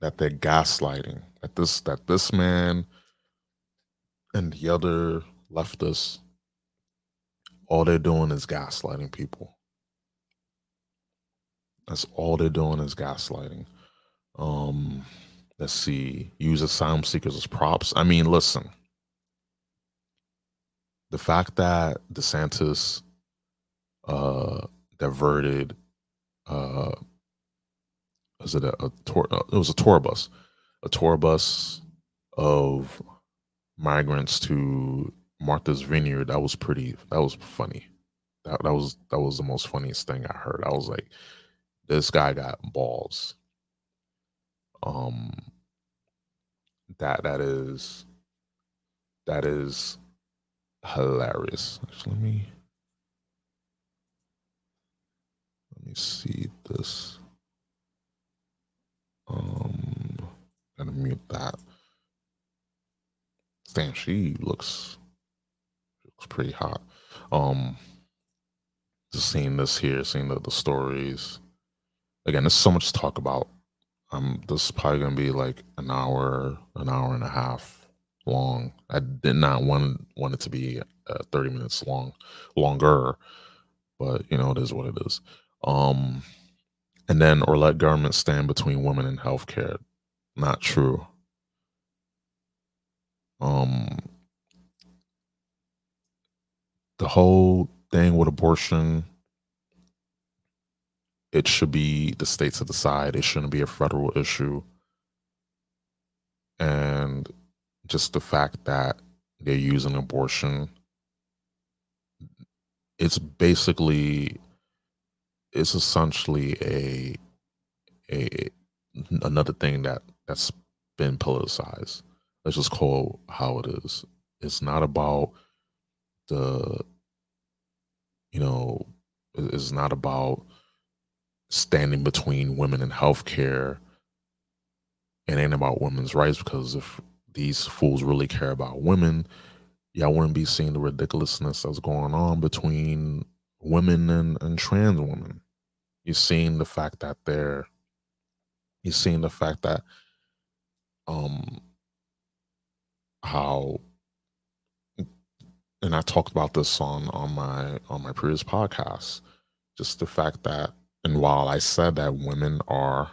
that they're gaslighting. That this that this man and the other leftists all they're doing is gaslighting people. That's all they're doing is gaslighting. Um, let's see, use asylum seekers as props. I mean, listen, the fact that DeSantis uh, diverted, uh, was it a, a tour? Uh, it was a tour bus, a tour bus of migrants to Martha's Vineyard. That was pretty. That was funny. That that was that was the most funniest thing I heard. I was like, this guy got balls. Um, that that is that is hilarious. Actually, let me let me see this. Um, gotta mute that. Damn, she looks looks pretty hot. Um, just seeing this here, seeing the, the stories. Again, there's so much to talk about. Um, this is probably gonna be like an hour, an hour and a half long. I did not want want it to be uh, 30 minutes long, longer, but you know it is what it is. Um, and then or let government stand between women and healthcare. Not true. Um, the whole thing with abortion, it should be the states to decide. It shouldn't be a federal issue. And just the fact that they're using abortion it's basically it's essentially a a another thing that that's been politicized let's just call how it is it's not about the you know it's not about standing between women and healthcare it ain't about women's rights because if these fools really care about women, y'all wouldn't be seeing the ridiculousness that's going on between women and, and trans women. You're seeing the fact that they're you're seeing the fact that um how and I talked about this on on my on my previous podcast. Just the fact that and while I said that women are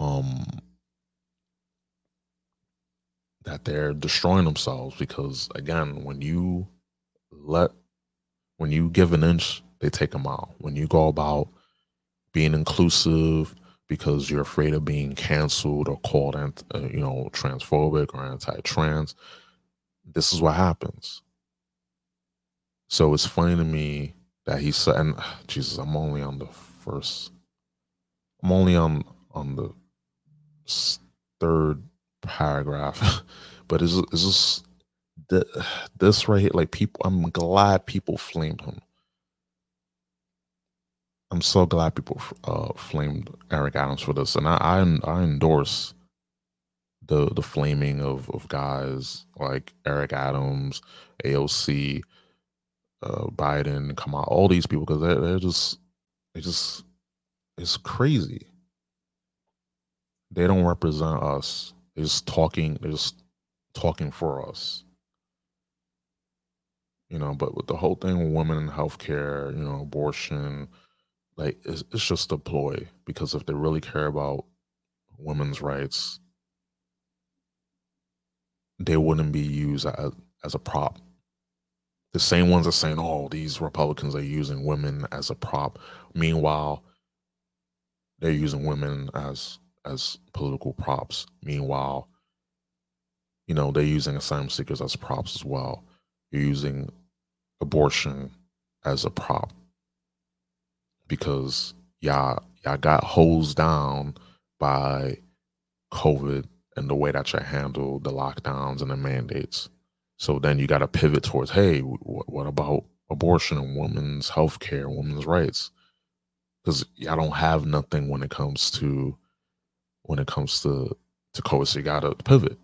um that they're destroying themselves because again when you let when you give an inch they take a mile when you go about being inclusive because you're afraid of being canceled or called uh, you know transphobic or anti-trans this is what happens so it's funny to me that he said and jesus i'm only on the first i'm only on on the third paragraph, but it's it's just the, this right here. Like people, I'm glad people flamed him. I'm so glad people uh, flamed Eric Adams for this, and I, I I, endorse the the flaming of of guys like Eric Adams, AOC, uh, Biden, Cuomo, all these people because they're they're just they just it's crazy. They don't represent us they're just talking. They're just talking for us. You know, but with the whole thing with women in healthcare, you know, abortion, like it's, it's just a ploy because if they really care about women's rights, they wouldn't be used as, as a prop. The same ones are saying, "Oh, these Republicans are using women as a prop." Meanwhile, they're using women as as political props. Meanwhile, you know, they're using asylum seekers as props as well. You're using abortion as a prop because y'all y'all got hosed down by COVID and the way that you handle the lockdowns and the mandates. So then you got to pivot towards, hey, what, what about abortion and women's health care, women's rights? Because y'all don't have nothing when it comes to when it comes to to COVID. So you got to pivot.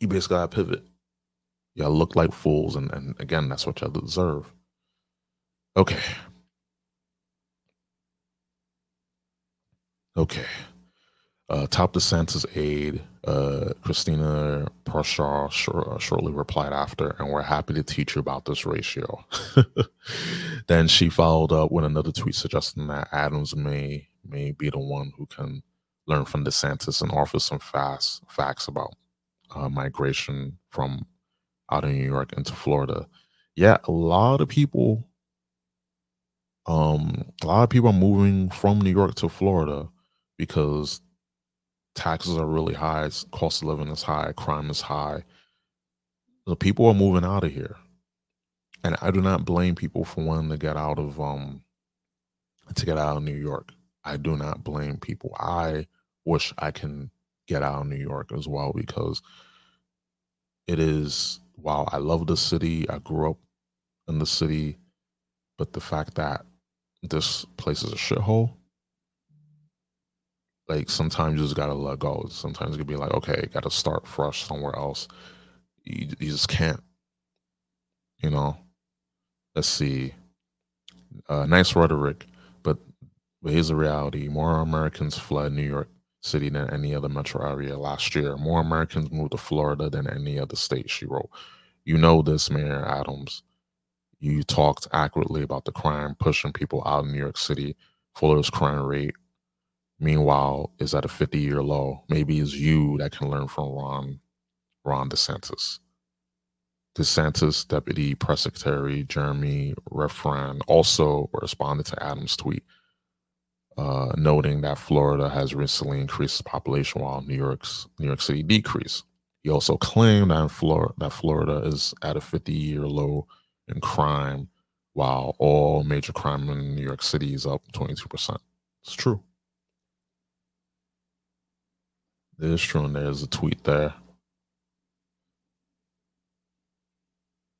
You basically got to pivot. Y'all look like fools, and, and again, that's what y'all deserve. Okay. Okay. Uh, top DeSantis aide uh, Christina Pushaw uh, shortly replied after, and we're happy to teach you about this ratio. then she followed up with another tweet suggesting that Adams may may be the one who can learn from DeSantis and offer some fast facts about uh, migration from out of New York into Florida. Yeah, a lot of people, um, a lot of people are moving from New York to Florida because taxes are really high, cost of living is high, crime is high. The people are moving out of here. And I do not blame people for wanting to get out of um to get out of New York. I do not blame people. I wish I can get out of New York as well because it is while I love the city, I grew up in the city, but the fact that this place is a shithole like sometimes you just gotta let go. Sometimes it could be like, okay, gotta start fresh somewhere else. You, you just can't, you know. Let's see. Uh, nice rhetoric, but but here's the reality: more Americans fled New York City than any other metro area last year. More Americans moved to Florida than any other state. She wrote. You know this, Mayor Adams. You talked accurately about the crime pushing people out of New York City. Florida's crime rate Meanwhile, is at a 50 year low. Maybe it's you that can learn from Ron Ron DeSantis. DeSantis Deputy Press Secretary Jeremy Redfern also responded to Adams' tweet, uh, noting that Florida has recently increased its population while New York's New York City decreased. He also claimed that Florida, that Florida is at a 50 year low in crime, while all major crime in New York City is up 22%. It's true. It is true, and there's a tweet there.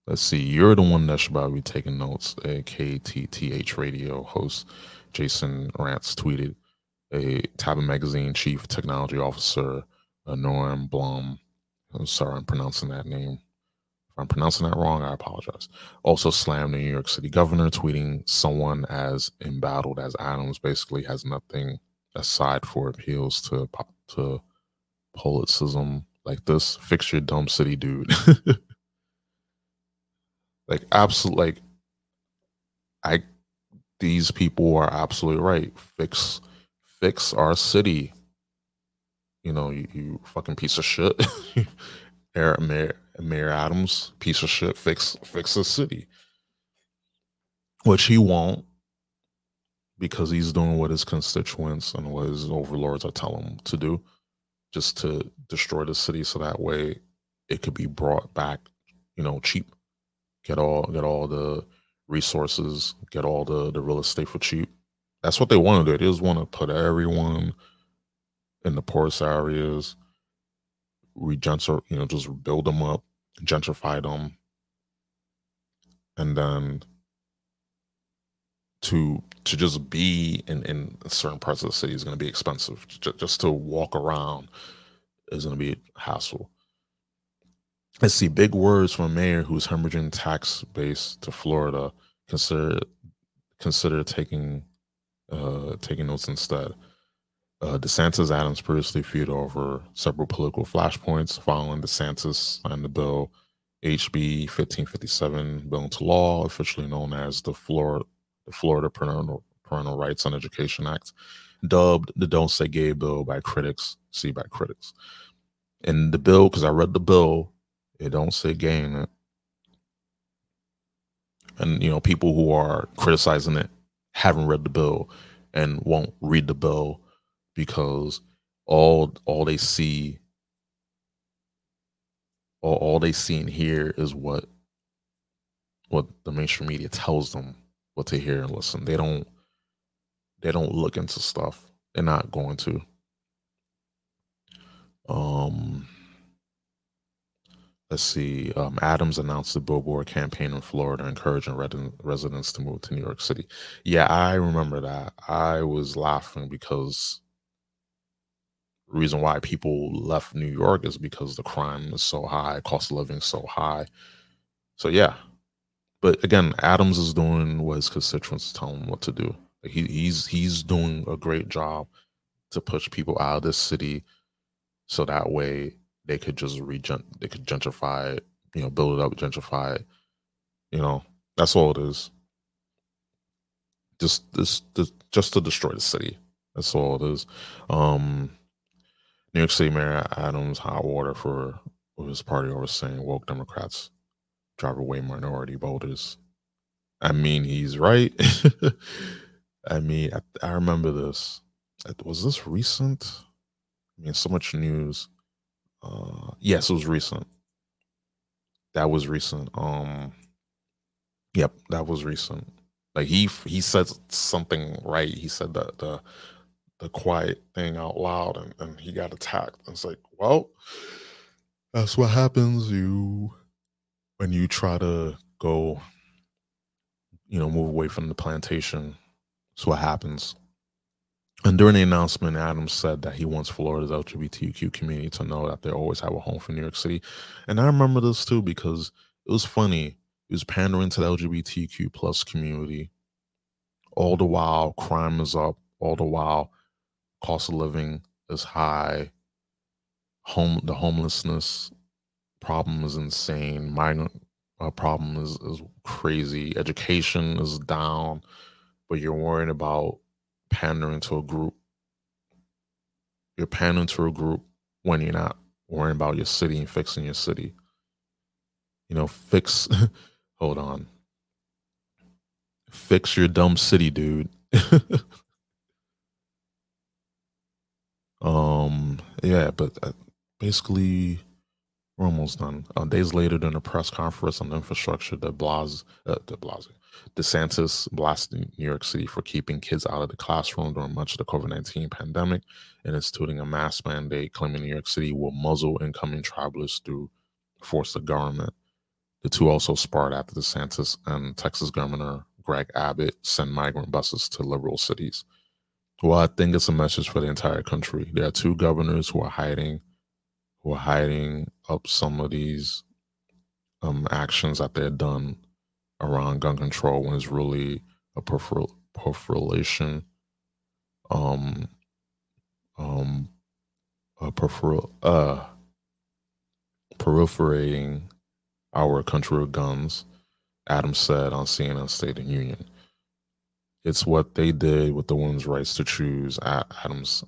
Let's see. You're the one that should probably be taking notes. A KTTH radio host Jason Rantz tweeted a Tablet Magazine chief technology officer, Norm Blum. I'm sorry, I'm pronouncing that name. If I'm pronouncing that wrong, I apologize. Also slammed the New York City governor, tweeting someone as embattled as Adams basically has nothing aside for appeals to pop to politicism like this. Fix your dumb city, dude. like absolute like I these people are absolutely right. Fix fix our city. You know, you, you fucking piece of shit. Mayor, Mayor, Mayor Adams, piece of shit, fix fix the city. Which he won't because he's doing what his constituents and what his overlords are telling him to do just to destroy the city so that way it could be brought back, you know, cheap. Get all get all the resources, get all the the real estate for cheap. That's what they want to do. They just want to put everyone in the poorest areas, regentrify, you know, just build them up, gentrify them, and then to to just be in in certain parts of the city is going to be expensive. Just, just to walk around is going to be a hassle. Let's see big words from a mayor who's hemorrhaging tax base to Florida. Consider consider taking uh, taking notes instead. Uh, DeSantis Adams previously feud over several political flashpoints following DeSantis signed the bill HB 1557 bill into law, officially known as the Florida the Florida Parental, Parental Rights on Education Act, dubbed the Don't Say Gay bill by critics, see by critics. And the bill, because I read the bill, it don't say gay in it. And you know, people who are criticizing it haven't read the bill. and won't read the bill because all all they see all, all they see and hear is what what the mainstream media tells them what to hear and listen. They don't they don't look into stuff. They're not going to. Um let's see. Um, Adams announced the billboard campaign in Florida encouraging residents to move to New York City. Yeah, I remember that. I was laughing because the reason why people left New York is because the crime is so high, cost of living so high. So yeah, but again, Adams is doing what his constituents tell him what to do. Like he, he's he's doing a great job to push people out of this city, so that way they could just regen they could gentrify it, you know, build it up, gentrify it. You know, that's all it is. Just this, this just to destroy the city. That's all it is. Um New York City Mayor Adams hot water for his party over saying woke Democrats drive away minority voters. I mean, he's right. I mean, I, I, remember this. Was this recent? I mean, so much news. Uh, yes, it was recent. That was recent. Um, yep, that was recent. Like he he said something right. He said that the the quiet thing out loud, and, and he got attacked. It's like, well, that's what happens. You when you try to go, you know, move away from the plantation, that's what happens. And during the announcement, Adams said that he wants Florida's LGBTQ community to know that they always have a home for New York City. And I remember this too because it was funny. He was pandering to the LGBTQ plus community. All the while, crime is up. All the while, cost of living is high. Home, the homelessness problem is insane. Migrant uh, problem is, is crazy. Education is down, but you're worrying about pandering to a group. You're pandering to a group when you're not worrying about your city and fixing your city. You know, fix, hold on. Fix your dumb city, dude. um, yeah, but uh, basically, we're almost done. Uh, days later, during a press conference on infrastructure, De Blas, uh, De Blasio, DeSantis blasted New York City for keeping kids out of the classroom during much of the COVID 19 pandemic and instituting a mask mandate, claiming New York City will muzzle incoming travelers through force the government. The two also sparred after DeSantis and Texas Governor Greg Abbott sent migrant buses to liberal cities. Well, I think it's a message for the entire country. There are two governors who are hiding who are hiding up some of these um, actions that they've done around gun control when it's really a perfor- proliferation, um, um, a perfor- uh, proliferating our country with guns. Adams said on CNN State of Union. It's what they did with the women's rights to choose. Adams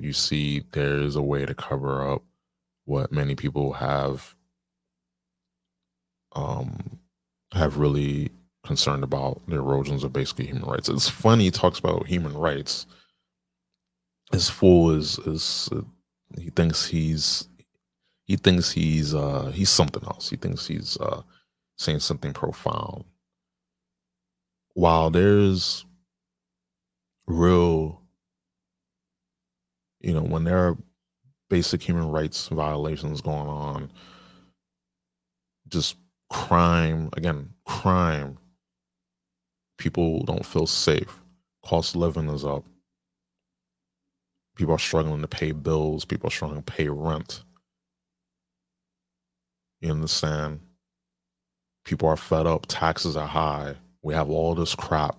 you see, there is a way to cover up what many people have um have really concerned about the erosions of basically human rights. It's funny he talks about human rights. His fool is is uh, he thinks he's he thinks he's uh he's something else. He thinks he's uh saying something profound. While there's real you know when there are basic human rights violations going on, just crime, again, crime. People don't feel safe. Cost of living is up. People are struggling to pay bills. People are struggling to pay rent. You understand? People are fed up. Taxes are high. We have all this crap.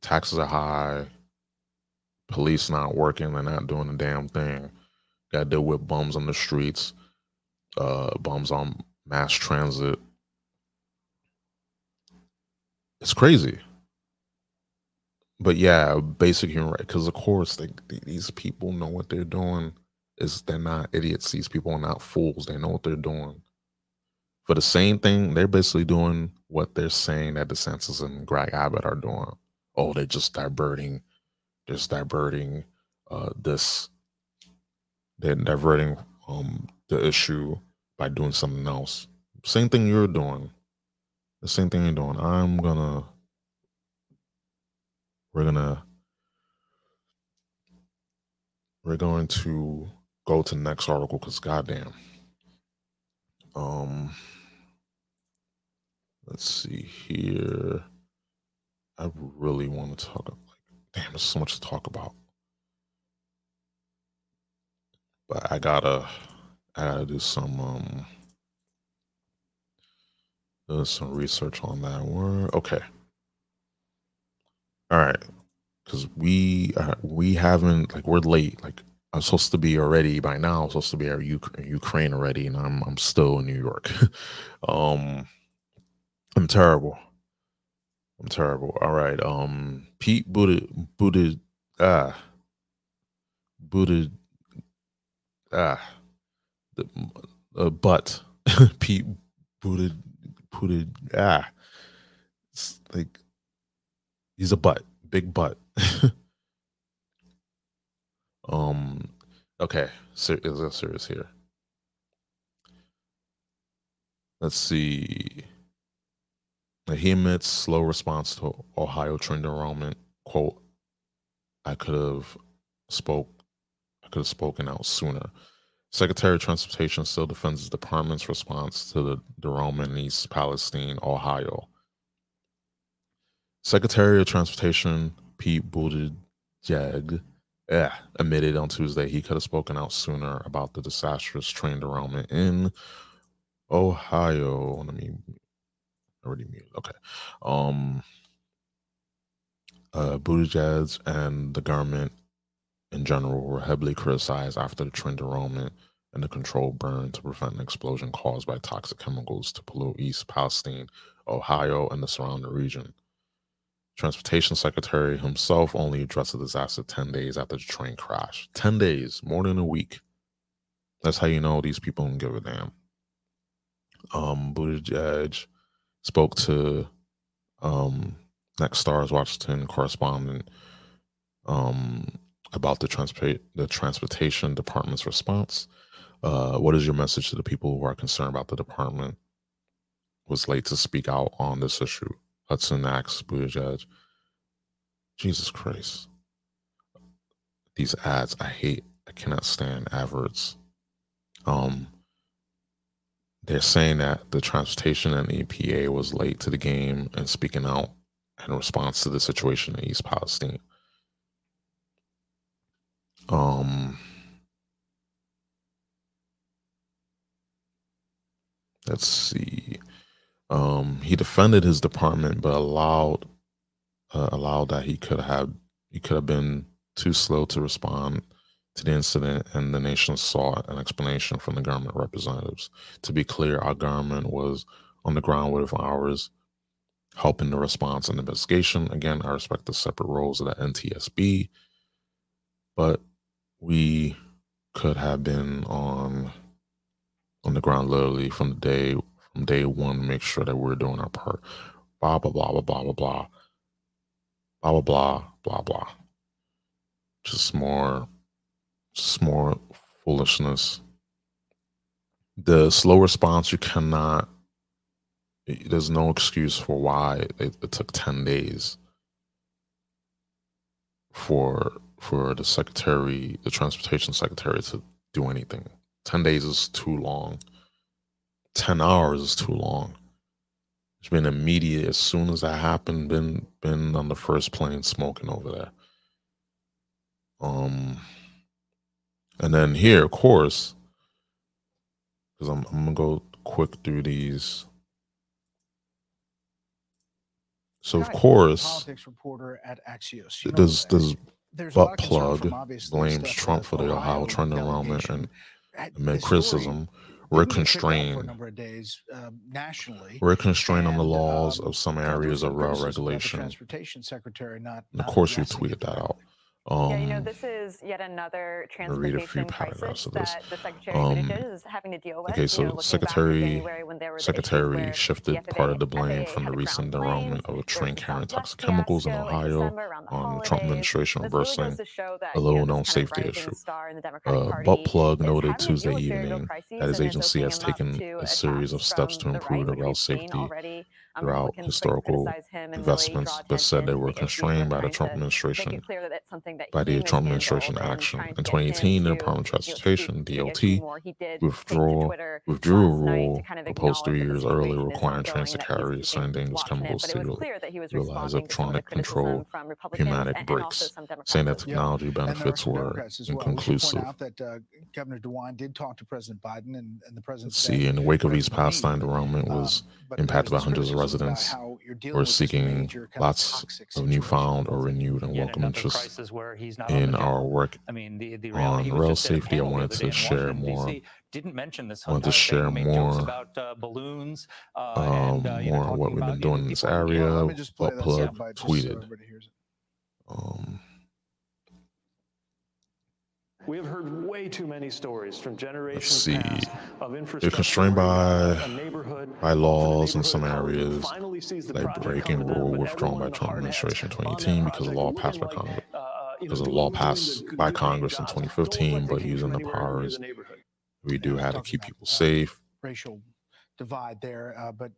Taxes are high. Police not working, they're not doing a damn thing. Got to deal with bums on the streets, uh, bums on mass transit. It's crazy. But yeah, basic human right. Because of course, they, these people know what they're doing. Is they're not idiots. These people are not fools. They know what they're doing. For the same thing, they're basically doing what they're saying that DeSantis and Greg Abbott are doing oh, they're just diverting, just diverting uh, this, they're diverting um, the issue by doing something else. Same thing you're doing. The same thing you're doing. I'm gonna, we're gonna, we're going to go to next article because goddamn. Um, let's see here. I really want to talk. Damn, there's so much to talk about. But I gotta, I gotta do some, um, do some research on that word. Okay. All right, because we uh, we haven't like we're late. Like I'm supposed to be already by now. I'm supposed to be Uk- Ukraine already, and I'm I'm still in New York. um, I'm terrible. I'm terrible. All right. Um, Pete Buddha Buddha ah Buddha ah the uh, butt Pete Buddha Buddha ah it's like he's a butt big butt. um. Okay. Ser- is that serious here? Let's see. He admits slow response to Ohio trend enrollment. Quote, I could have spoke I could have spoken out sooner. Secretary of Transportation still defends the department's response to the derailment in East Palestine, Ohio. Secretary of Transportation Pete Buttigieg eh, admitted on Tuesday he could have spoken out sooner about the disastrous train derailment in Ohio. Let me already muted. Okay. Um, uh, Buttigieg and the government in general were heavily criticized after the train derailment and the controlled burn to prevent an explosion caused by toxic chemicals to pollute East Palestine, Ohio, and the surrounding region. Transportation Secretary himself only addressed the disaster 10 days after the train crash. 10 days, more than a week. That's how you know these people don't give a damn. Um, Buttigieg spoke to um, Nexstar's Washington correspondent um, about the, transport the transportation department's response. Uh, what is your message to the people who are concerned about the department? Was late to speak out on this issue. Hudson asks Buttigieg, Jesus Christ. These ads, I hate, I cannot stand adverts. Um, they're saying that the transportation and the EPA was late to the game and speaking out in response to the situation in East Palestine. Um, let's see. Um, he defended his department, but allowed uh, allowed that he could have he could have been too slow to respond to the incident, and the nation sought an explanation from the government representatives. To be clear, our government was on the ground with ours, helping the response and investigation. Again, I respect the separate roles of the NTSB, but we could have been on on the ground literally from the day from day one to make sure that we're doing our part. Blah blah blah blah blah blah blah blah blah blah blah blah. Just more more foolishness. The slow response you cannot there's no excuse for why it, it took 10 days for for the secretary, the transportation secretary to do anything. 10 days is too long. 10 hours is too long. It's been immediate as soon as that happened, been been on the first plane smoking over there. Um and then here, of course, because I'm, I'm going to go quick through these. So, of course, politics reporter at Axios. You know does, does butt plug blames Trump for the Ohio, Ohio trend enrollment and, and criticism. We're constrained. Days, uh, nationally, we're constrained on the laws um, of some areas of rail regulation. Transportation secretary, not, and of course, you tweeted that out. Um, yeah, you know, um, this is yet another transportation crisis that the Secretary um, of is having to deal with. Okay, so you know, Secretary Secretary shifted part of the blame from the recent derailment of a train carrying toxic chemicals in Ohio on the. Trump administration reversing a low-known safety issue. Uh, Butt Plug noted Tuesday evening that his agency has taken a series of steps to improve the rail safety throughout historical investments that said they were constrained by the Trump administration, by the Trump administration action. In 2018, the Department of Transportation (DOT) withdrew withdrew a rule proposed three years earlier requiring trains to carry certain dangerous chemicals to utilize electronic control pneumatic brakes, saying that technology benefits were inconclusive. Uh, Governor DeWine did talk to President Biden, and, the president. See, in the wake of these Palestine derailment was impacted by hundreds of residents who are seeking lots of newfound or renewed and welcome interest in our work I mean, the, the on rail safety. I wanted to share more. Didn't mention this. I wanted to share more about uh, balloons, uh, um, and, uh, more know, what we've been doing in this area. What plug tweeted. So um, we have heard way too many stories from generations Let's see. of infrastructure. They're constrained by laws in some areas, like breaking rule withdrawn by Trump administration 2018 because a law passed by Congress. There's a law passed by Congress in 2015, but using the powers we do have to keep people safe. Racial divide there, but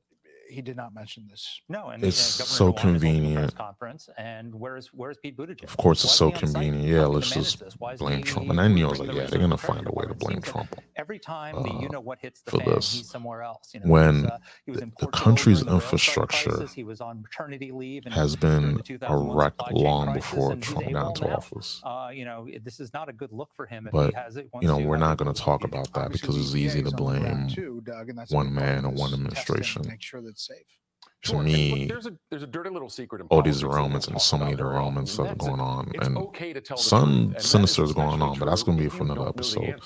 he did not mention this. No, and It's uh, so convenient. conference, and where's where's Pete Buttigieg? Of course, Why it's so convenient. Yeah, let's just blame Trump. And I knew I was like, yeah, they're gonna find a way to blame Trump every time the uh, you know what hits the for fan, this. he's somewhere else. You know, When uh, he was in the country's the infrastructure crisis. He was on maternity leave and has been a wreck long before Trump got AWOL into office. Uh, you know, this is not a good look for him if he But has it you know, we're uh, not gonna talk about that because it's easy to blame one man or one administration. make sure that it safe. To sure. me, there's, a, there's a dirty little secret. all these Romans and so many of the Romans stuff going on, it's and okay some sinister's going on, but that's going to be for another episode.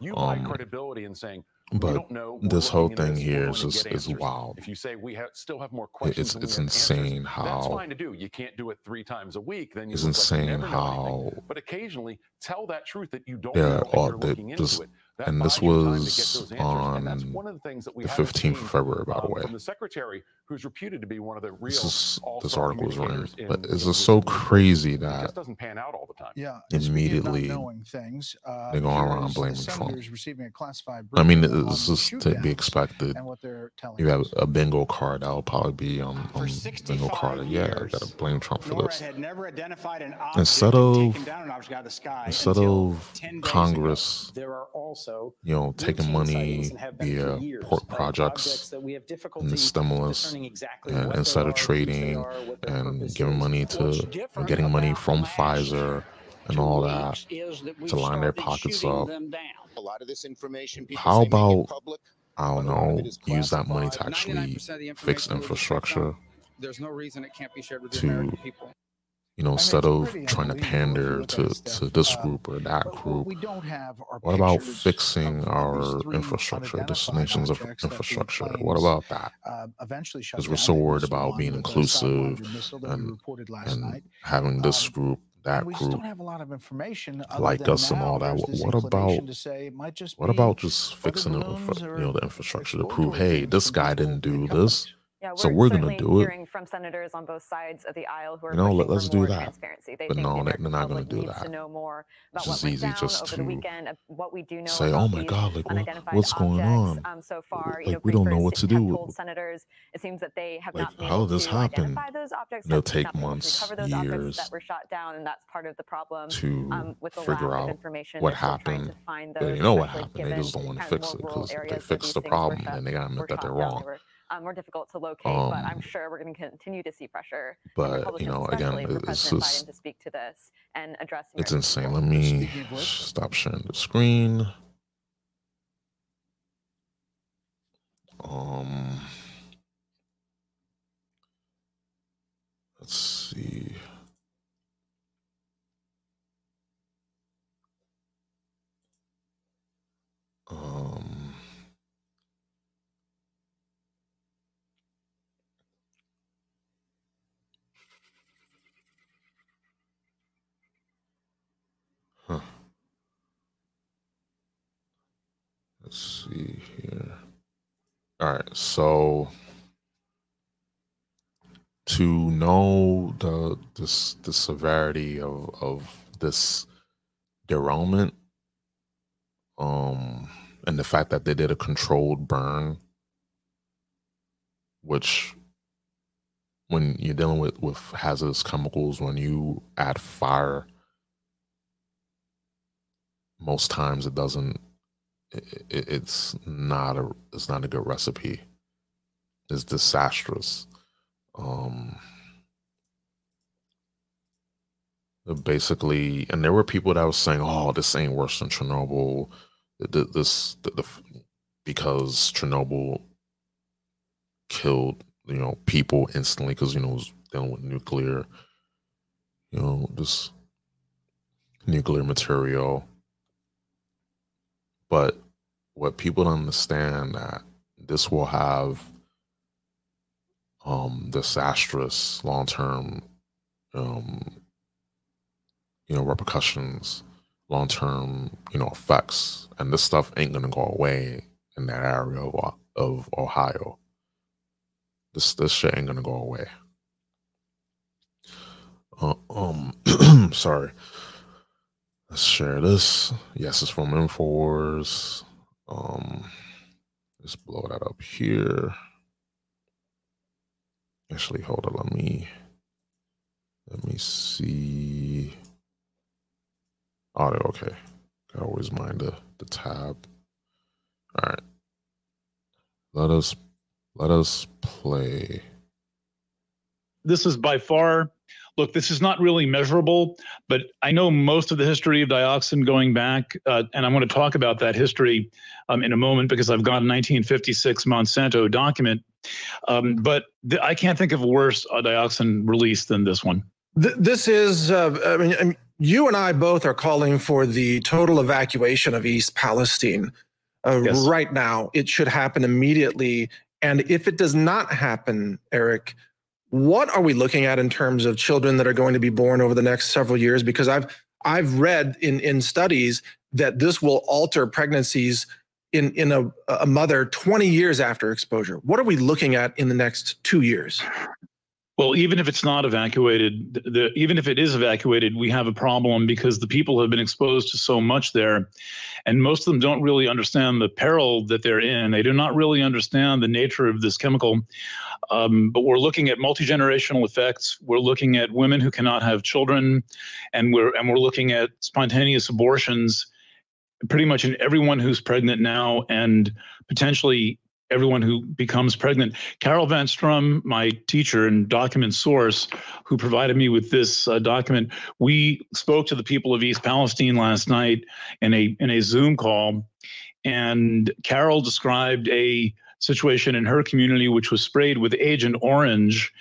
You um, credibility in saying, but know, this whole thing this, here is just is wild. If you say we have, still have more questions, it's it's insane answers, how that's fine to do. You can't do it three times a week. Then it's insane like how. Anything. But occasionally, tell that truth that you don't. Yeah, know, or oh, that just and this was on the 15th of February, by the way. From the secretary who's reputed to be one of the real. This, is, this article is written, but this is so crazy that it just doesn't pan out all the time. Yeah, immediately knowing things, uh, they're going around blaming Trump. Receiving a classified I mean, this is to be expected. And what they're telling you have a bingo card. I'll probably be um, on, on um, bingo card. Years, yeah, I gotta blame Trump for this. Had never identified an instead of instead of Congress, ago, there are also you know taking money via port projects, projects and the stimulus exactly and insider trading and giving money to getting money from Pfizer and all that, that to line their pockets up. A lot of this information How about public, I don't know, use that money to actually fix infrastructure. There's no reason it can't be shared with the American people you know, instead of trying to pander to, to this group or that group, what, about fixing our infrastructure, destinations of infrastructure? What about that? Eventually, because we're so worried about being inclusive and, and having this group that we group have a lot of information like us and all that what about say, what about just fixing the, infra- you know the infrastructure to prove hey this guy didn't do this yeah, we're so we're going to do hearing it. from senators on both sides of the aisle who are you know, let, us do that. transparency. They but think no, they're not going to do that. To know more about it's what easy just to weekend, what we do know. Say, oh my God, like what, what's going on? Um, so far, like you know, we don't know what to do. Senators, it seems that they have like, not been how this happened. Those objects, They'll take months, years that were shot down, and that's part of the problem. To um, figure out what happened. They know what happened. They just don't want to fix it because they fixed the problem, and they got to admit that they're wrong. They were um, more difficult to locate, but I'm Um, sure we're going to continue to see pressure. But you know, again, especially for it's just Biden to speak to this and address. it's insane. people. Let me Speaking of which- stop sharing the screen. Um, let's see. Um, Let's see here. All right, so to know the this the severity of of this derailment, um, and the fact that they did a controlled burn, which when you're dealing with with hazardous chemicals, when you add fire, most times it doesn't. It, it, it's not a it's not a good recipe. It's disastrous. Um, basically, and there were people that was saying, "Oh, this ain't worse than Chernobyl." th- This, the, the, because Chernobyl killed you know people instantly because you know it was dealing with nuclear, you know, this nuclear material. But what people don't understand that this will have um disastrous long term um you know repercussions long term you know effects. And this stuff ain't gonna go away in that area of, of ohio. This this shit ain't gonna go away. Uh, um sorry let's share this. Yes it's from infowars. Um let's blow that up here. Actually hold on let me let me see. Audio okay. I always mind the, the tab. All right let us let us play. This is by far look this is not really measurable but i know most of the history of dioxin going back uh, and i'm going to talk about that history um, in a moment because i've got a 1956 monsanto document um, but th- i can't think of a worse uh, dioxin release than this one Th- this is, uh, I, mean, I mean, you and I both are calling for the total evacuation of East Palestine. Uh, Yes. Right now, it should happen immediately. And if it does not happen, Eric, what are we looking at in terms of children that are going to be born over the next several years? Because I've I've read in in studies that this will alter pregnancies in in a, a mother 20 years after exposure. What are we looking at in the next two years? Well, even if it's not evacuated, the, even if it is evacuated, we have a problem because the people have been exposed to so much there, and most of them don't really understand the peril that they're in. They do not really understand the nature of this chemical. Um, but we're looking at multi generational effects. We're looking at women who cannot have children, and we're and we're looking at spontaneous abortions, pretty much in everyone who's pregnant now, and potentially everyone who becomes pregnant. Carol Van Strum, my teacher and document source, who provided me with this uh, document, we spoke to the people of East Palestine last night in a in a Zoom call, and Carol described a situation in her community which was sprayed with Agent Orange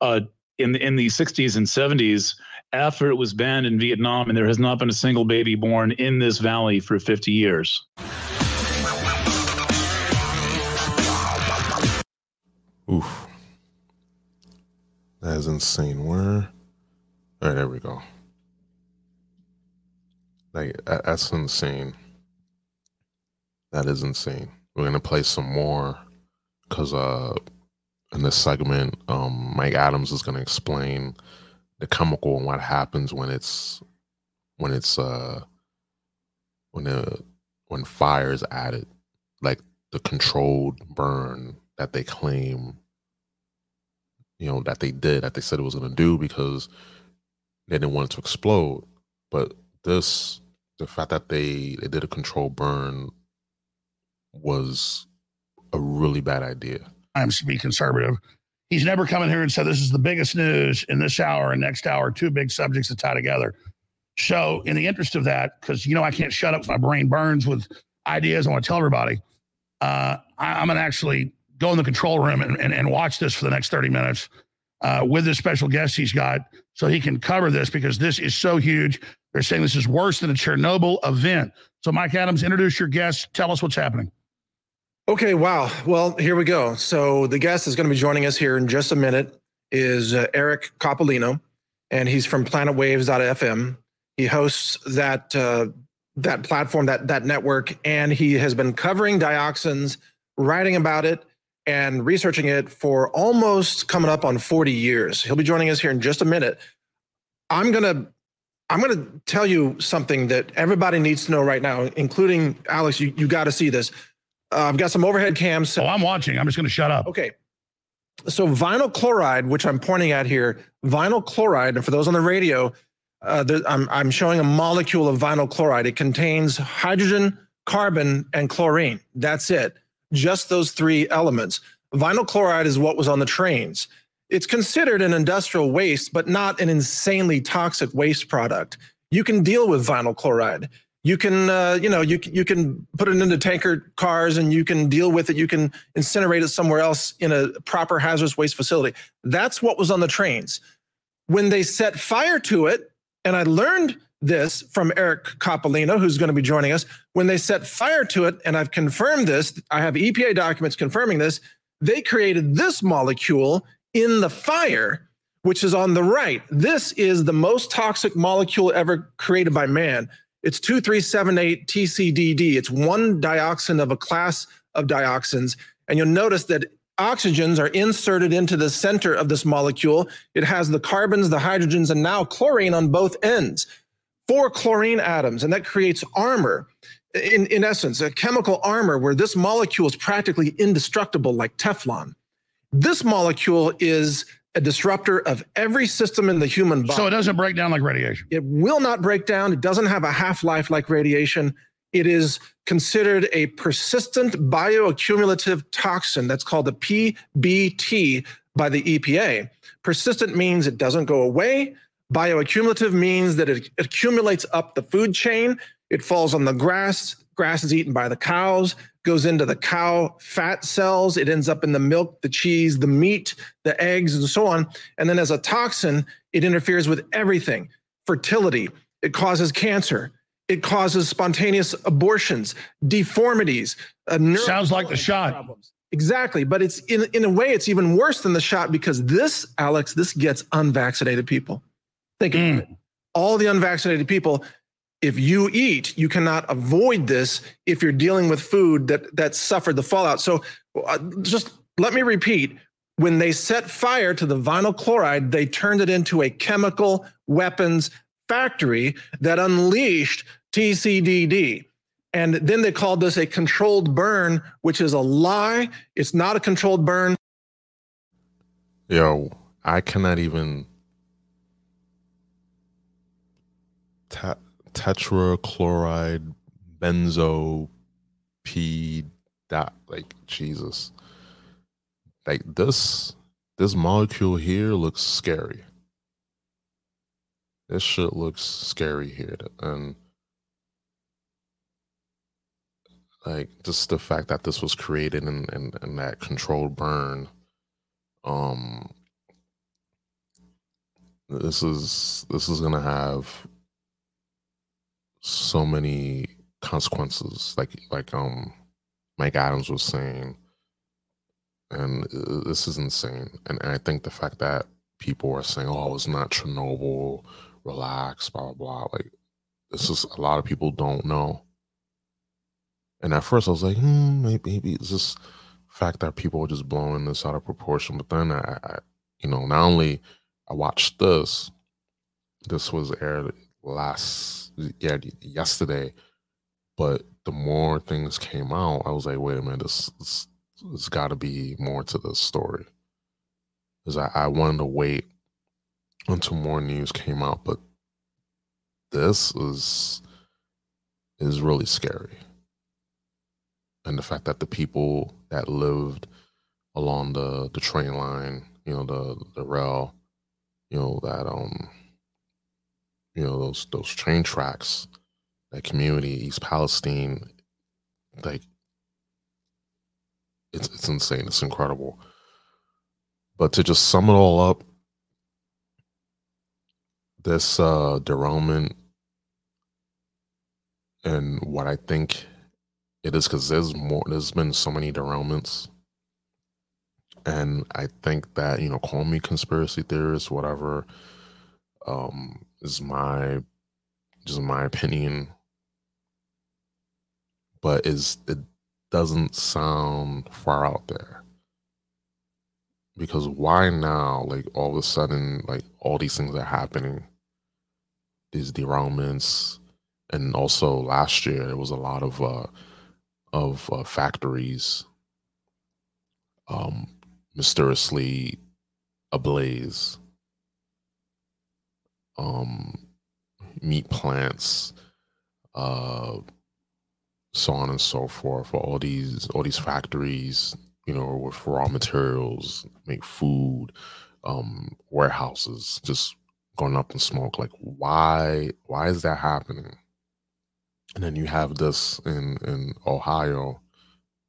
uh, in the, in the 60s and 70s after it was banned in Vietnam, and there has not been a single baby born in this valley for 50 years. Oof. That is insane. Where? All right, there we go. Like that's insane. That is insane. We're gonna play some more because uh in this segment, um Mike Adams is gonna explain the chemical and what happens when it's when it's uh when the when fire is added, like the controlled burn that they claim you know that they did that they said it was going to do because they didn't want it to explode but this the fact that they they did a controlled burn was a really bad idea I'm to be conservative. He's never come in here and said this is the biggest news in this hour and next hour, two big subjects to tie together. So, in the interest of that, because you know I can't shut up, my brain burns with ideas. I want to tell everybody. Uh, I, I'm gonna actually go in the control room and, and, and watch this for the next 30 minutes uh, with this special guest he's got, so he can cover this because this is so huge. They're saying this is worse than a Chernobyl event. So, Mike Adams, introduce your guest. Tell us what's happening. Okay, wow. Well, here we go. So the guest is going to be joining us here in just a minute is uh, Eric Coppolino, and he's from PlanetWaves.fm. He hosts that uh, that platform, that that network, and he has been covering dioxins, writing about it, and researching it for almost coming up on 40 years. He'll be joining us here in just a minute. I'm gonna I'm gonna tell you something that everybody needs to know right now, including Alex. You you got to see this. Uh, I've got some overhead cams. Oh, I'm watching. I'm just going to shut up. Okay. So vinyl chloride, which I'm pointing at here, vinyl chloride, and for those on the radio, uh, there, I'm, I'm showing a molecule of vinyl chloride. It contains hydrogen, carbon, and chlorine. That's it. Just those three elements. Vinyl chloride is what was on the trains. It's considered an industrial waste, but not an insanely toxic waste product. You can deal with vinyl chloride you can uh, you know you you can put it into tanker cars and you can deal with it you can incinerate it somewhere else in a proper hazardous waste facility that's what was on the trains when they set fire to it and i learned this from eric coppolino who's going to be joining us when they set fire to it and i've confirmed this i have epa documents confirming this they created this molecule in the fire which is on the right this is the most toxic molecule ever created by man it's 2378 TCDD. It's one dioxin of a class of dioxins. And you'll notice that oxygens are inserted into the center of this molecule. It has the carbons, the hydrogens, and now chlorine on both ends. Four chlorine atoms, and that creates armor. In, in essence, a chemical armor where this molecule is practically indestructible, like Teflon. This molecule is a disruptor of every system in the human body. So it doesn't break down like radiation. It will not break down. It doesn't have a half life like radiation. It is considered a persistent bioaccumulative toxin that's called the PBT by the EPA. Persistent means it doesn't go away. Bioaccumulative means that it accumulates up the food chain. It falls on the grass. Grass is eaten by the cows goes into the cow fat cells. It ends up in the milk, the cheese, the meat, the eggs, and so on. And then as a toxin, it interferes with everything fertility, it causes cancer, it causes spontaneous abortions, deformities. Uh, Sounds like the shot. Problems. Exactly. But it's in, in a way, it's even worse than the shot because this, Alex, this gets unvaccinated people. Think mm. of it. All the unvaccinated people if you eat, you cannot avoid this if you're dealing with food that that suffered the fallout. So uh, just let me repeat. When they set fire to the vinyl chloride, they turned it into a chemical weapons factory that unleashed TCDD. And then they called this a controlled burn, which is a lie. It's not a controlled burn. Yo, I cannot even tetrachloride benzo p dot like jesus. Like this this molecule here looks scary. This shit looks scary here and like just the fact that this was created in, in that controlled burn um this is this is gonna have so many consequences like like um mike adams was saying and uh, this is insane. And, and i think the fact that people are saying oh it's not chernobyl relax blah blah blah like this is a lot of people don't know. And at first i was like hmm, maybe, maybe it's just fact that people are just blowing this out of proportion. But then I, I you know not only i watched this this was aired last yeah yesterday but the more things came out i was like wait a minute this, this there's got to be more to this story. Because I, I wanted to wait until more news came out but this is is really scary. And the fact that the people that lived along the the train line you know the the rail you know that um you know those those train tracks that community east palestine like it's it's insane it's incredible. But to just sum it all up this uh derailment and what i think it is because there's more there's been so many derailments. And i think that you know call me conspiracy theorist whatever um is my just my opinion but is it doesn't sound far out there. Because why now? Like all of a sudden, like all these things are happening. These derailments, and also last year there was a lot of uh, of uh, factories um, mysteriously ablaze. Um, meat plants, uh, so on and so forth. For all these all these factories, you know, with raw materials, make food, um, warehouses just going up in smoke. Like, why? Why is that happening? And then you have this in in Ohio,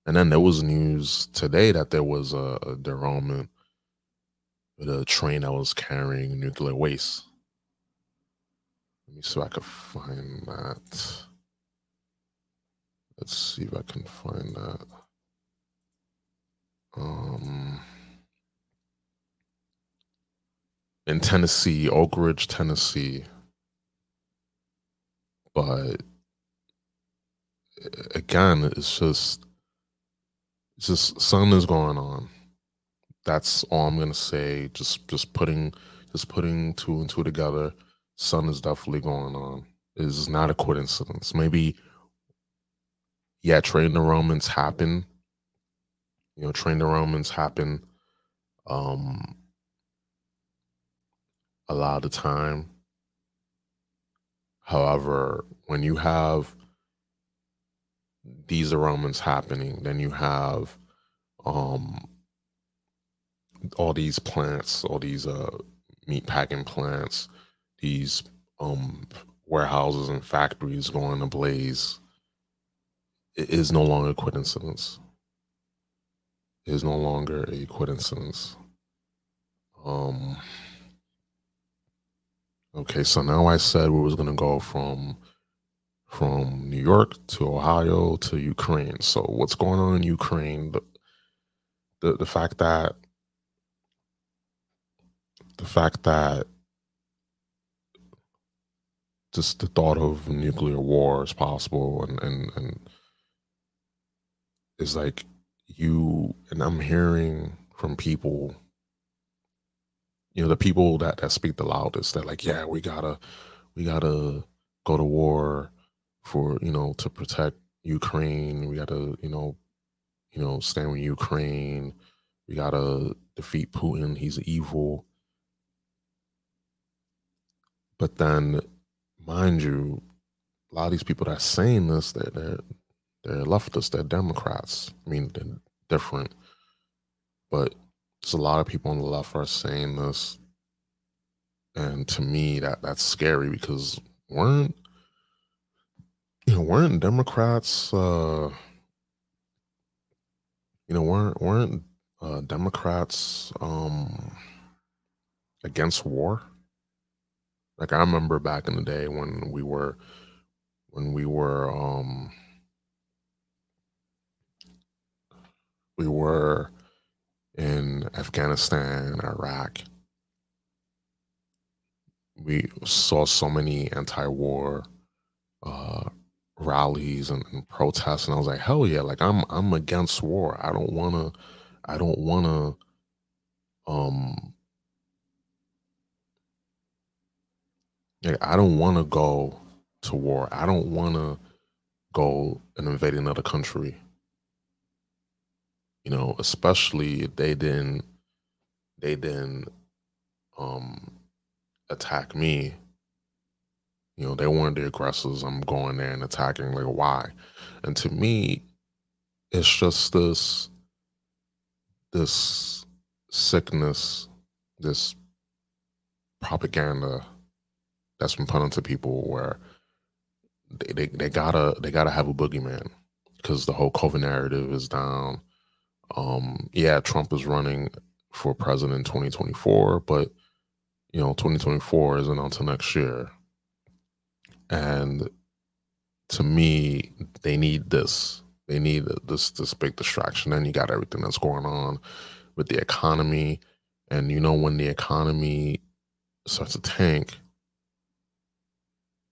and then there was news today that there was a, a derailment a train that was carrying nuclear waste. Let me see if I can find that. Let's see if I can find that. Um, in Tennessee, Oak Ridge, Tennessee. But again, it's just, it's just something is going on. That's all I'm gonna say. Just, just putting, just putting two and two together. Something is definitely going on. It's not a coincidence. Maybe yeah, train the Romans happen. You know, train the Romans happen um a lot of the time. However, when you have these Romans happening, then you have um all these plants, all these uh meat packing plants, these um warehouses and factories going ablaze it is no longer a coincidence. It is no longer a coincidence. Um. Okay, so now I said we was gonna go from from New York to Ohio to Ukraine. So what's going on in Ukraine? The the, the fact that the fact that just the thought of nuclear war is possible and and, and is like you and I'm hearing from people, you know, the people that that speak the loudest. They're like, yeah, we gotta, we gotta go to war for you know to protect Ukraine. We gotta, you know, you know, stand with Ukraine. We gotta defeat Putin. He's evil. But then, mind you, a lot of these people that saying this, they're, they're they're leftists, they're Democrats. I mean, they're different. But there's a lot of people on the left are saying this. And to me, that that's scary because weren't you know, weren't Democrats uh you know, weren't weren't uh Democrats um against war? Like I remember back in the day when we were when we were um we were in Afghanistan, Iraq, we saw so many anti-war uh, rallies and, and, protests, and I was like, hell yeah! Like I'm I'm against war. I don't wanna. I don't wanna. Um. Yeah, I don't want to go to war. I don't want to go and invade another country you know, especially if they didn't they didn't um attack me. You know, they weren't the aggressors. I'm going there and attacking. Like, why? And to me, it's just this this sickness, this propaganda that's been put people where they, they, they gotta they gotta have a boogeyman because the whole COVID narrative is down um, yeah, Trump is running for president in 2024, but you know, 2024 isn't until next year. And to me, they need this. They need this this big distraction. And you got everything that's going on with the economy. And you know, when the economy starts to tank,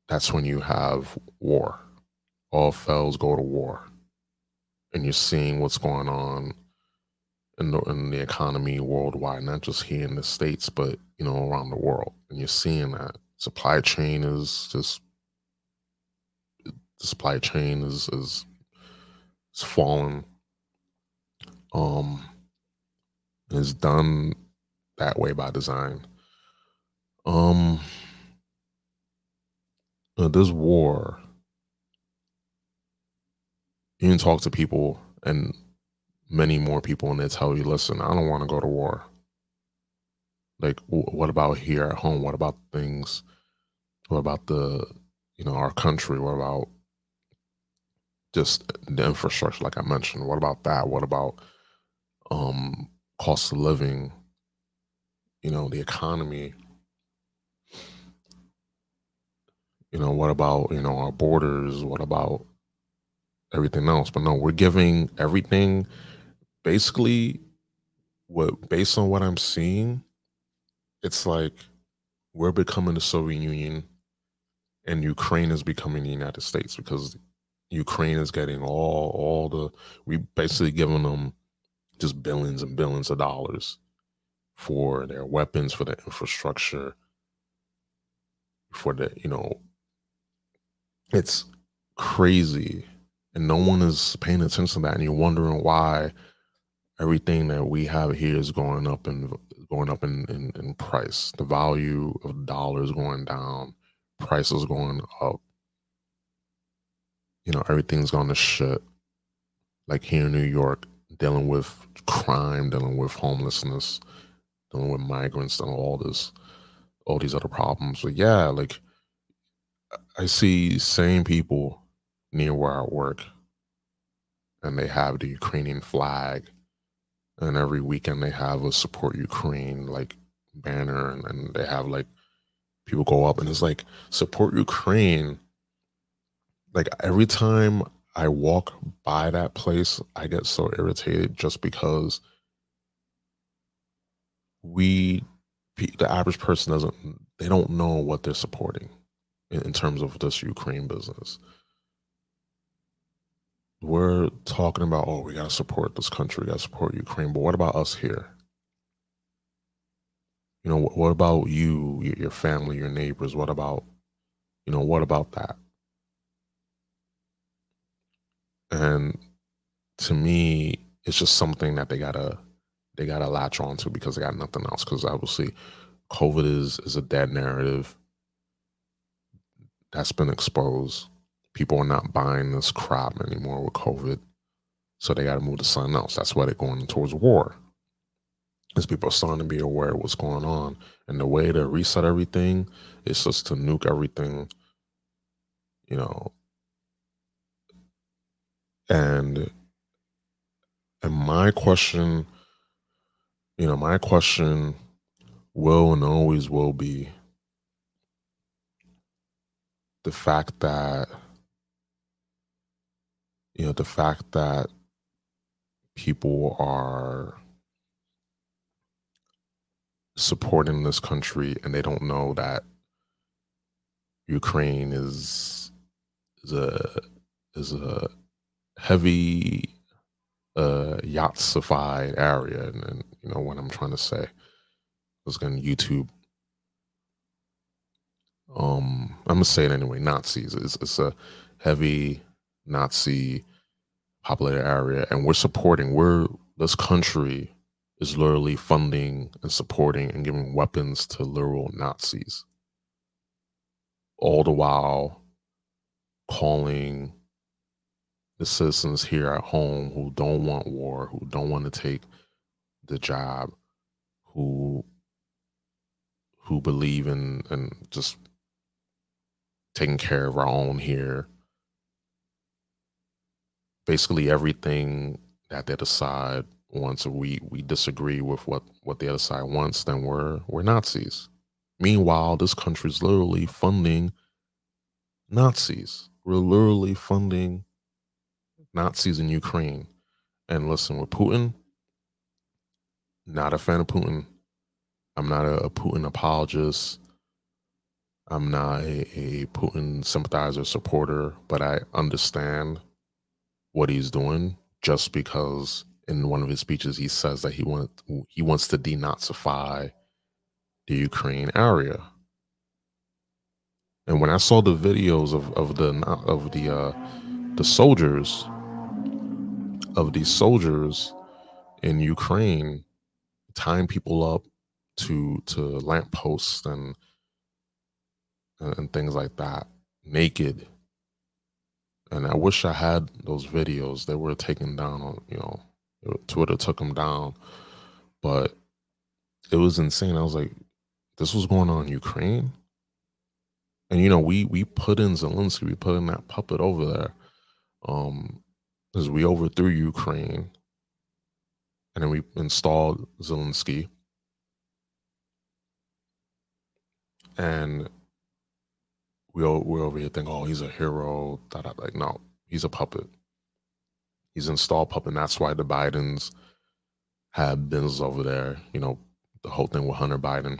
that's when you have war. all fells go to war. And you're seeing what's going on in the, in the economy worldwide, not just here in the states, but you know around the world. And you're seeing that supply chain is just the supply chain is is is falling. Um, is done that way by design. Um, uh, this war, you can talk to people and many more people, and they tell you, "Listen, I don't want to go to war." Like, wh- what about here at home? What about things? What about the, you know, our country? What about just the infrastructure, like I mentioned? What about that? What about um cost of living? You know, the economy. You know, what about, you know, our borders? What about everything else? But no, we're giving everything basically what based on what I'm seeing, it's like we're becoming the Soviet Union and Ukraine is becoming the United States because Ukraine is getting all all the we basically giving them just billions and billions of dollars for their weapons, for their infrastructure, for the you know it's crazy. And no one is paying attention to that. And you're wondering why everything that we have here is going up and going up in, in, in price. The value of dollars going down prices going up. You know everything's going to shit. Like here in new york dealing with crime dealing with homelessness dealing with migrants with all this all these other problems. But yeah like I see same people near where I work, and they have the Ukrainian flag, and every weekend they have a support Ukraine like banner, and, and they have like people go up, and it's like support Ukraine. Like every time I walk by that place, I get so irritated just because we, the average person doesn't, they don't know what they're supporting in, in terms of this Ukraine business. We're talking about, oh, we gotta support this country, we gotta support Ukraine, but what about us here? You know, what, what about you, your, your family, your neighbors? What about, you know, what about that? And to me, it's just something that they gotta they gotta latch onto because they got nothing else. Because obviously, COVID is is a dead narrative that's been exposed. People are not buying this crop anymore with COVID. So they got to move to something else. That's why they're going towards war. Because people are starting to be aware of what's going on. And the way to reset everything is just to nuke everything, you know. And and my question, you know, my question will and always will be the fact that you know the fact that people are supporting this country and they don't know that Ukraine is is a is a heavy uh area and, and you know what I'm trying to say. I was to YouTube um i'm gonna say it anyway nazis. It's, it's a heavy nazi populated area and we're supporting we're this country is literally funding and supporting and giving weapons to literal nazis. All the while calling the citizens here at home who don't want war who don't want to take the job who who believe in and just taking care of our own here. Basically, everything that the other side wants, we we disagree with what what the other side wants, then we're we're Nazis. Meanwhile, this country is literally funding Nazis. We're literally funding Nazis in Ukraine. And listen, with Putin, not a fan of Putin. I'm not a, a Putin apologist. I'm not a, a Putin sympathizer supporter, but I understand what he's doing just because in one of his speeches he says that he want he wants to denazify the Ukraine area. And when I saw the videos of, of the of the uh, the soldiers of these soldiers in Ukraine tying people up to to lampposts and and, and things like that, naked. And I wish I had those videos. They were taken down on, you know, Twitter took them down, but it was insane. I was like, this was going on in Ukraine. And you know, we we put in Zelensky, we put in that puppet over there. Um, because we overthrew Ukraine and then we installed Zelensky. And we o- we're over here thinking, oh, he's a hero. Da, da, like, no, he's a puppet. He's an installed puppet. And that's why the Bidens had business over there. You know, the whole thing with Hunter Biden.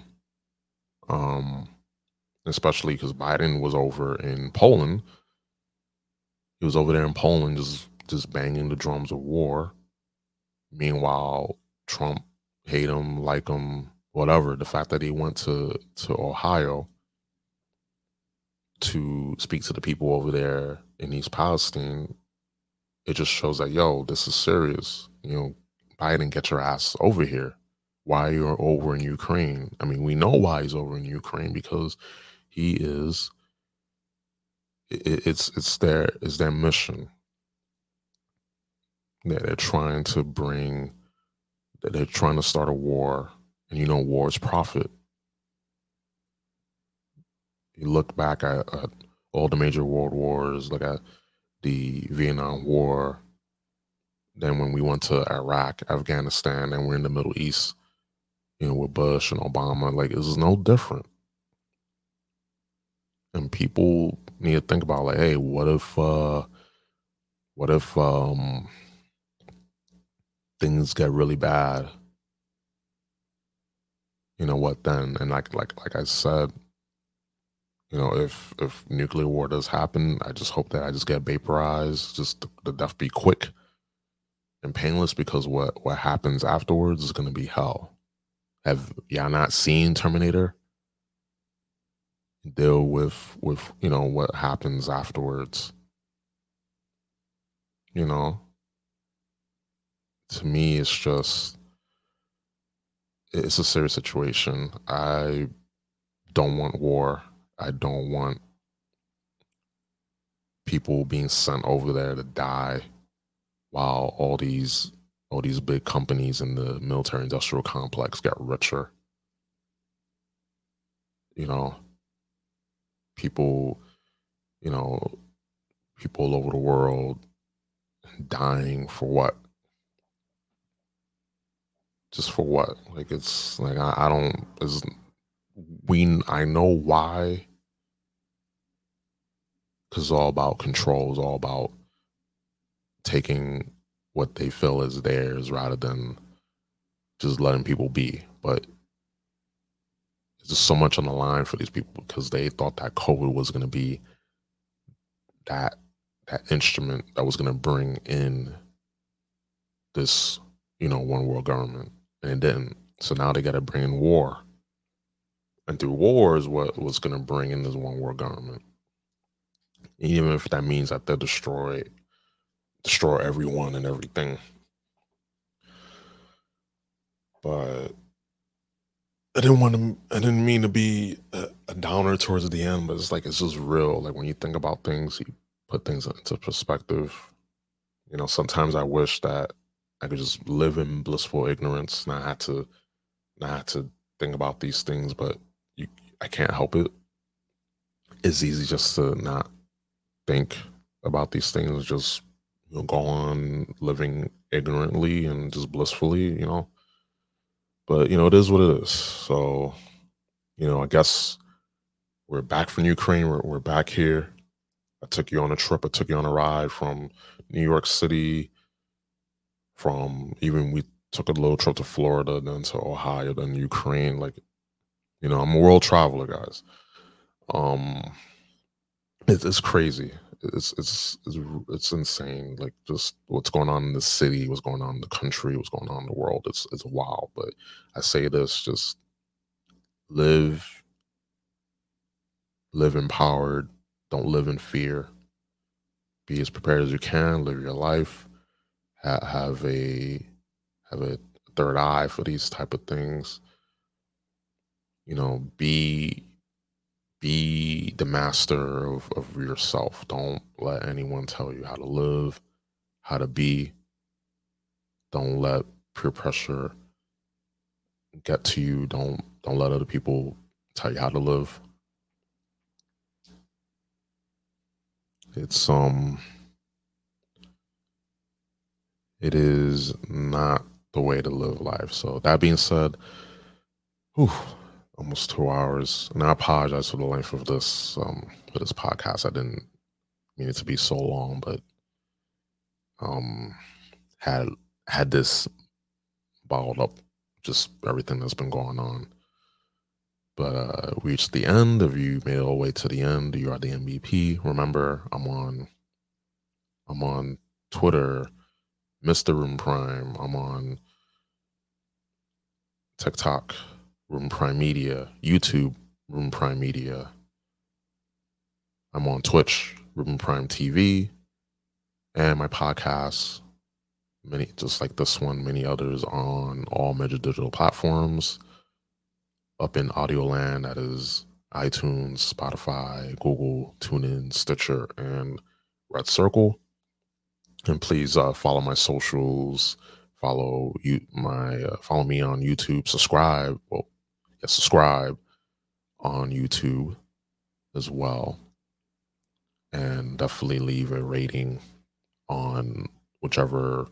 Um, especially because Biden was over in Poland. He was over there in Poland, just just banging the drums of war. Meanwhile, Trump hate him, like him, whatever. The fact that he went to to Ohio to speak to the people over there in East Palestine, it just shows that yo, this is serious. You know, Biden, get your ass over here. Why you're over in Ukraine? I mean, we know why he's over in Ukraine because he is. It, it's it's their it's their mission that they're trying to bring. That they're trying to start a war, and you know, war is profit you look back at, at all the major world wars, look at the Vietnam War, then when we went to Iraq, Afghanistan, and we're in the Middle East, you know, with Bush and Obama, like this is no different. And people need to think about like, hey, what if uh what if um things get really bad? You know what then? And like like like I said, you know, if if nuclear war does happen, I just hope that I just get vaporized, just the, death be quick and painless because what what happens afterwards is going to be hell. Have y'all not seen Terminator? Deal with with you know what happens afterwards. You know, to me, it's just it's a serious situation. I don't want war. I don't want people being sent over there to die while all these all these big companies in the military industrial complex get richer. You know, people, you know, people all over the world dying for what? Just for what? Like it's like I, I don't. Is we? I know why because it's all about control. It's all about taking what they feel is theirs rather than just letting people be. But there's just so much on the line for these people because they thought that COVID was going to be that that instrument that was going to bring in this, you know, one world government, and it didn't. So now they got to bring in war, and through war is what was going to bring in this one world government even if that means that they'll destroy destroy everyone and everything. But I didn't want to. I didn't mean to be a, a downer towards the end, but it's like it's just real. Like when you think about things, you put things into perspective. You know, sometimes I wish that I could just live in blissful ignorance, not have to, not have to think about these things. But you, I can't help it. It's easy just to not think about these things, just you know, go on living ignorantly and just blissfully, you know. But you know, it is what it is. So, you know, I guess we're back from Ukraine. We're, we're back here. I took you on a trip. I took you on a ride from New York City. From even we took a little trip to Florida, then to Ohio, then Ukraine. Like, you know, I'm a world traveler, guys. Um, it's it's crazy. It's it's it's it's insane. Like just what's going on in the city, what's going on in the country, what's going on in the world. It's it's wild. But I say this: just live, live empowered. Don't live in fear. Be as prepared as you can. Live your life. Ha- have a have a third eye for these type of things. You know, be be the master of, of yourself. Don't let anyone tell you how to live, how to be. Don't let peer pressure get to you. Don't don't let other people tell you how to live. It's um it is not the way to live life. So that being said, whew, almost two hours. And I apologize for the length of this um for this podcast. I didn't mean it to be so long, but um had had this bottled up just everything that's been going on. But uh reached the end. If you made it all the way to the end, you are the MVP. Remember, I'm on I'm on Twitter, Mr. Ruben Prime. I'm on TikTok, Ruben Prime Media, YouTube, Ruben Prime Media. I'm on Twitch, Ruben Prime TV, and my podcasts, many just like this one, many others on all major digital platforms. Up in audio land, that is iTunes, Spotify, Google, TuneIn, Stitcher, and Red Circle. And please uh, follow my socials. Follow you my uh, follow me on YouTube. Subscribe. Well, subscribe on YouTube as well, and definitely leave a rating on whichever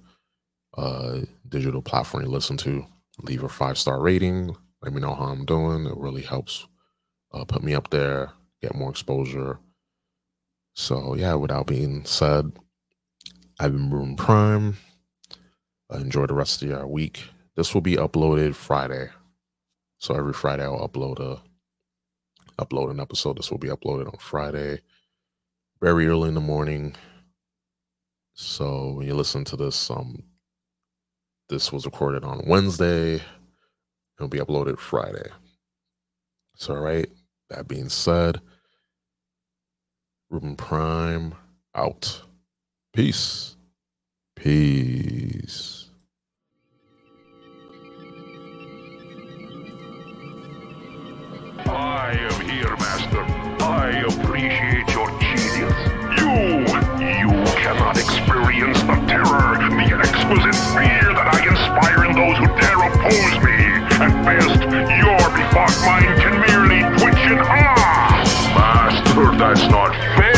uh, digital platform you listen to. Leave a five star rating. Let me know how I'm doing. It really helps uh, put me up there, get more exposure. So yeah, without being said, I've been Ruben Prime. Uh, enjoy the rest of your week. This will be uploaded Friday. So every Friday I'll upload a upload an episode. This will be uploaded on Friday, very early in the morning. So when you listen to this, um, this was recorded on Wednesday. It'll be uploaded Friday. So, all right. That being said, Ruben Prime out. Peace. Peace. I am here, Master. I appreciate your genius. You, you cannot experience the terror, the exquisite fear that I inspire in those who dare oppose me. At best, your befogged mind can merely twitch and ah. Master, that's not fair.